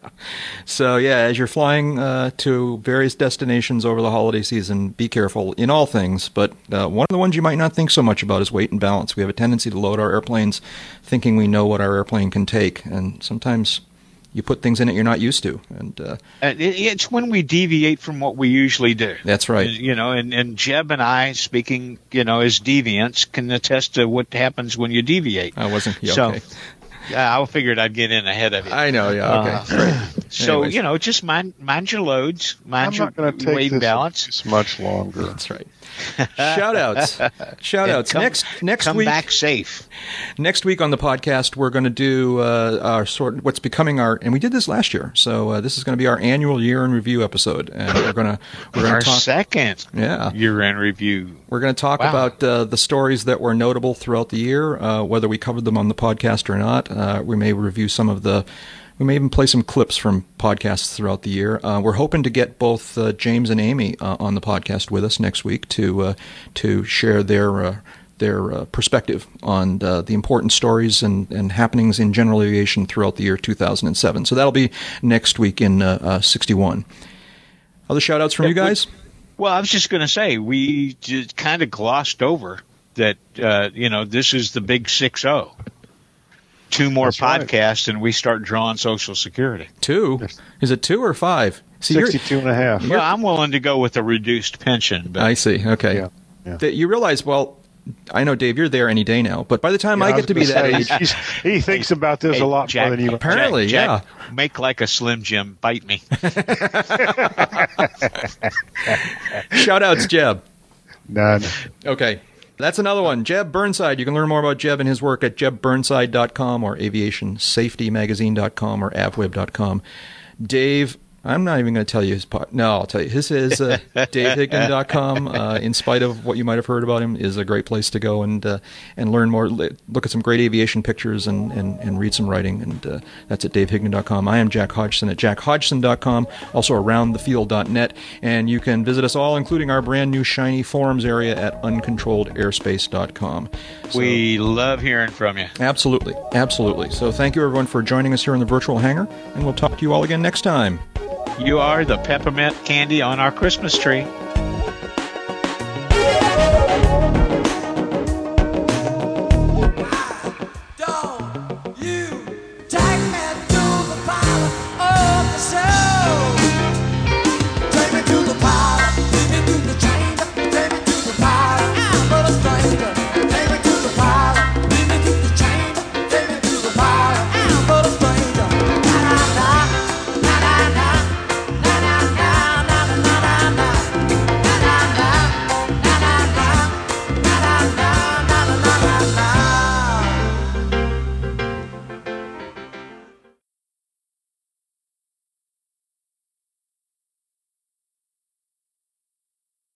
So yeah, as you're flying uh, to various destinations over the holiday season, be careful in all things. But uh, one of the ones you might not think so much about is weight and balance. We have a tendency to load our airplanes thinking we know what our airplane can take, and sometimes you put things in it you're not used to. And uh, Uh, it's when we deviate from what we usually do. that's right. You know, and, and Jeb and I, speaking, you know, as deviants, can attest to what happens when you deviate. I wasn't. Yeah, so, okay. yeah, I figured I'd get in ahead of you. I know. Yeah. Okay. Uh, so, Anyways. you know, just mind mind your loads, I'm mind your weight balance. It's much longer. That's right. Shout outs. Shout outs. come- Next next Come week back safe. next week on the podcast we're going to do uh, our sort what's becoming our and we did this last year. So uh, this is going to be our annual year in review episode and we're going to we're going to talk second Yeah. year-end review. we're going to talk Wow. about uh, the stories that were notable throughout the year, uh, whether we covered them on the podcast or not. Uh, we may review some of the, we may even play some clips from podcasts throughout the year. Uh, we're hoping to get both uh, James and Amy uh, on the podcast with us next week to uh, to share their. Uh, their uh, perspective on uh, the important stories and, and happenings in general aviation throughout the year 2007. So that'll be next week in uh, uh, 61. Other shout outs from Yeah, you guys? Well, I was just going to say we just kind of glossed over that. Uh, you know, this is the big six zero. Two more That's right. podcasts, and we start drawing Social Security. Two? Is it two or five? See, you're- 62 and a half. Well, I'm willing to go with a reduced pension, but I see. Okay. Yeah, yeah. That you realize, well, I know, Dave, you're there any day now, but by the time Yeah, I was get to be gonna that say, age, he thinks about this Hey, a lot Jack, more than you. Apparently, Jack, Jack, Make like a Slim Jim. Bite me. shout outs, Jeb. None. Okay. That's another one. Jeb Burnside. You can learn more about Jeb and his work at jebburnside.com or aviationsafetymagazine.com or avweb.com. Dave, I'm not even going to tell you his part. No, I'll tell you. His is uh, davehigdon.com. Uh, in spite of what you might have heard about him, is a great place to go and uh, and learn more. Look at some great aviation pictures and, and, and read some writing. And uh, that's at davehigdon.com. I am Jack Hodgson at jackhodgson.com. Also aroundthefield.net. And you can visit us all, including our brand new shiny forums area at uncontrolledairspace.com. So- we love hearing from you. Absolutely, absolutely. So thank you everyone for joining us here in the virtual hangar, and we'll talk to you all again next time. You are the peppermint candy on our Christmas tree.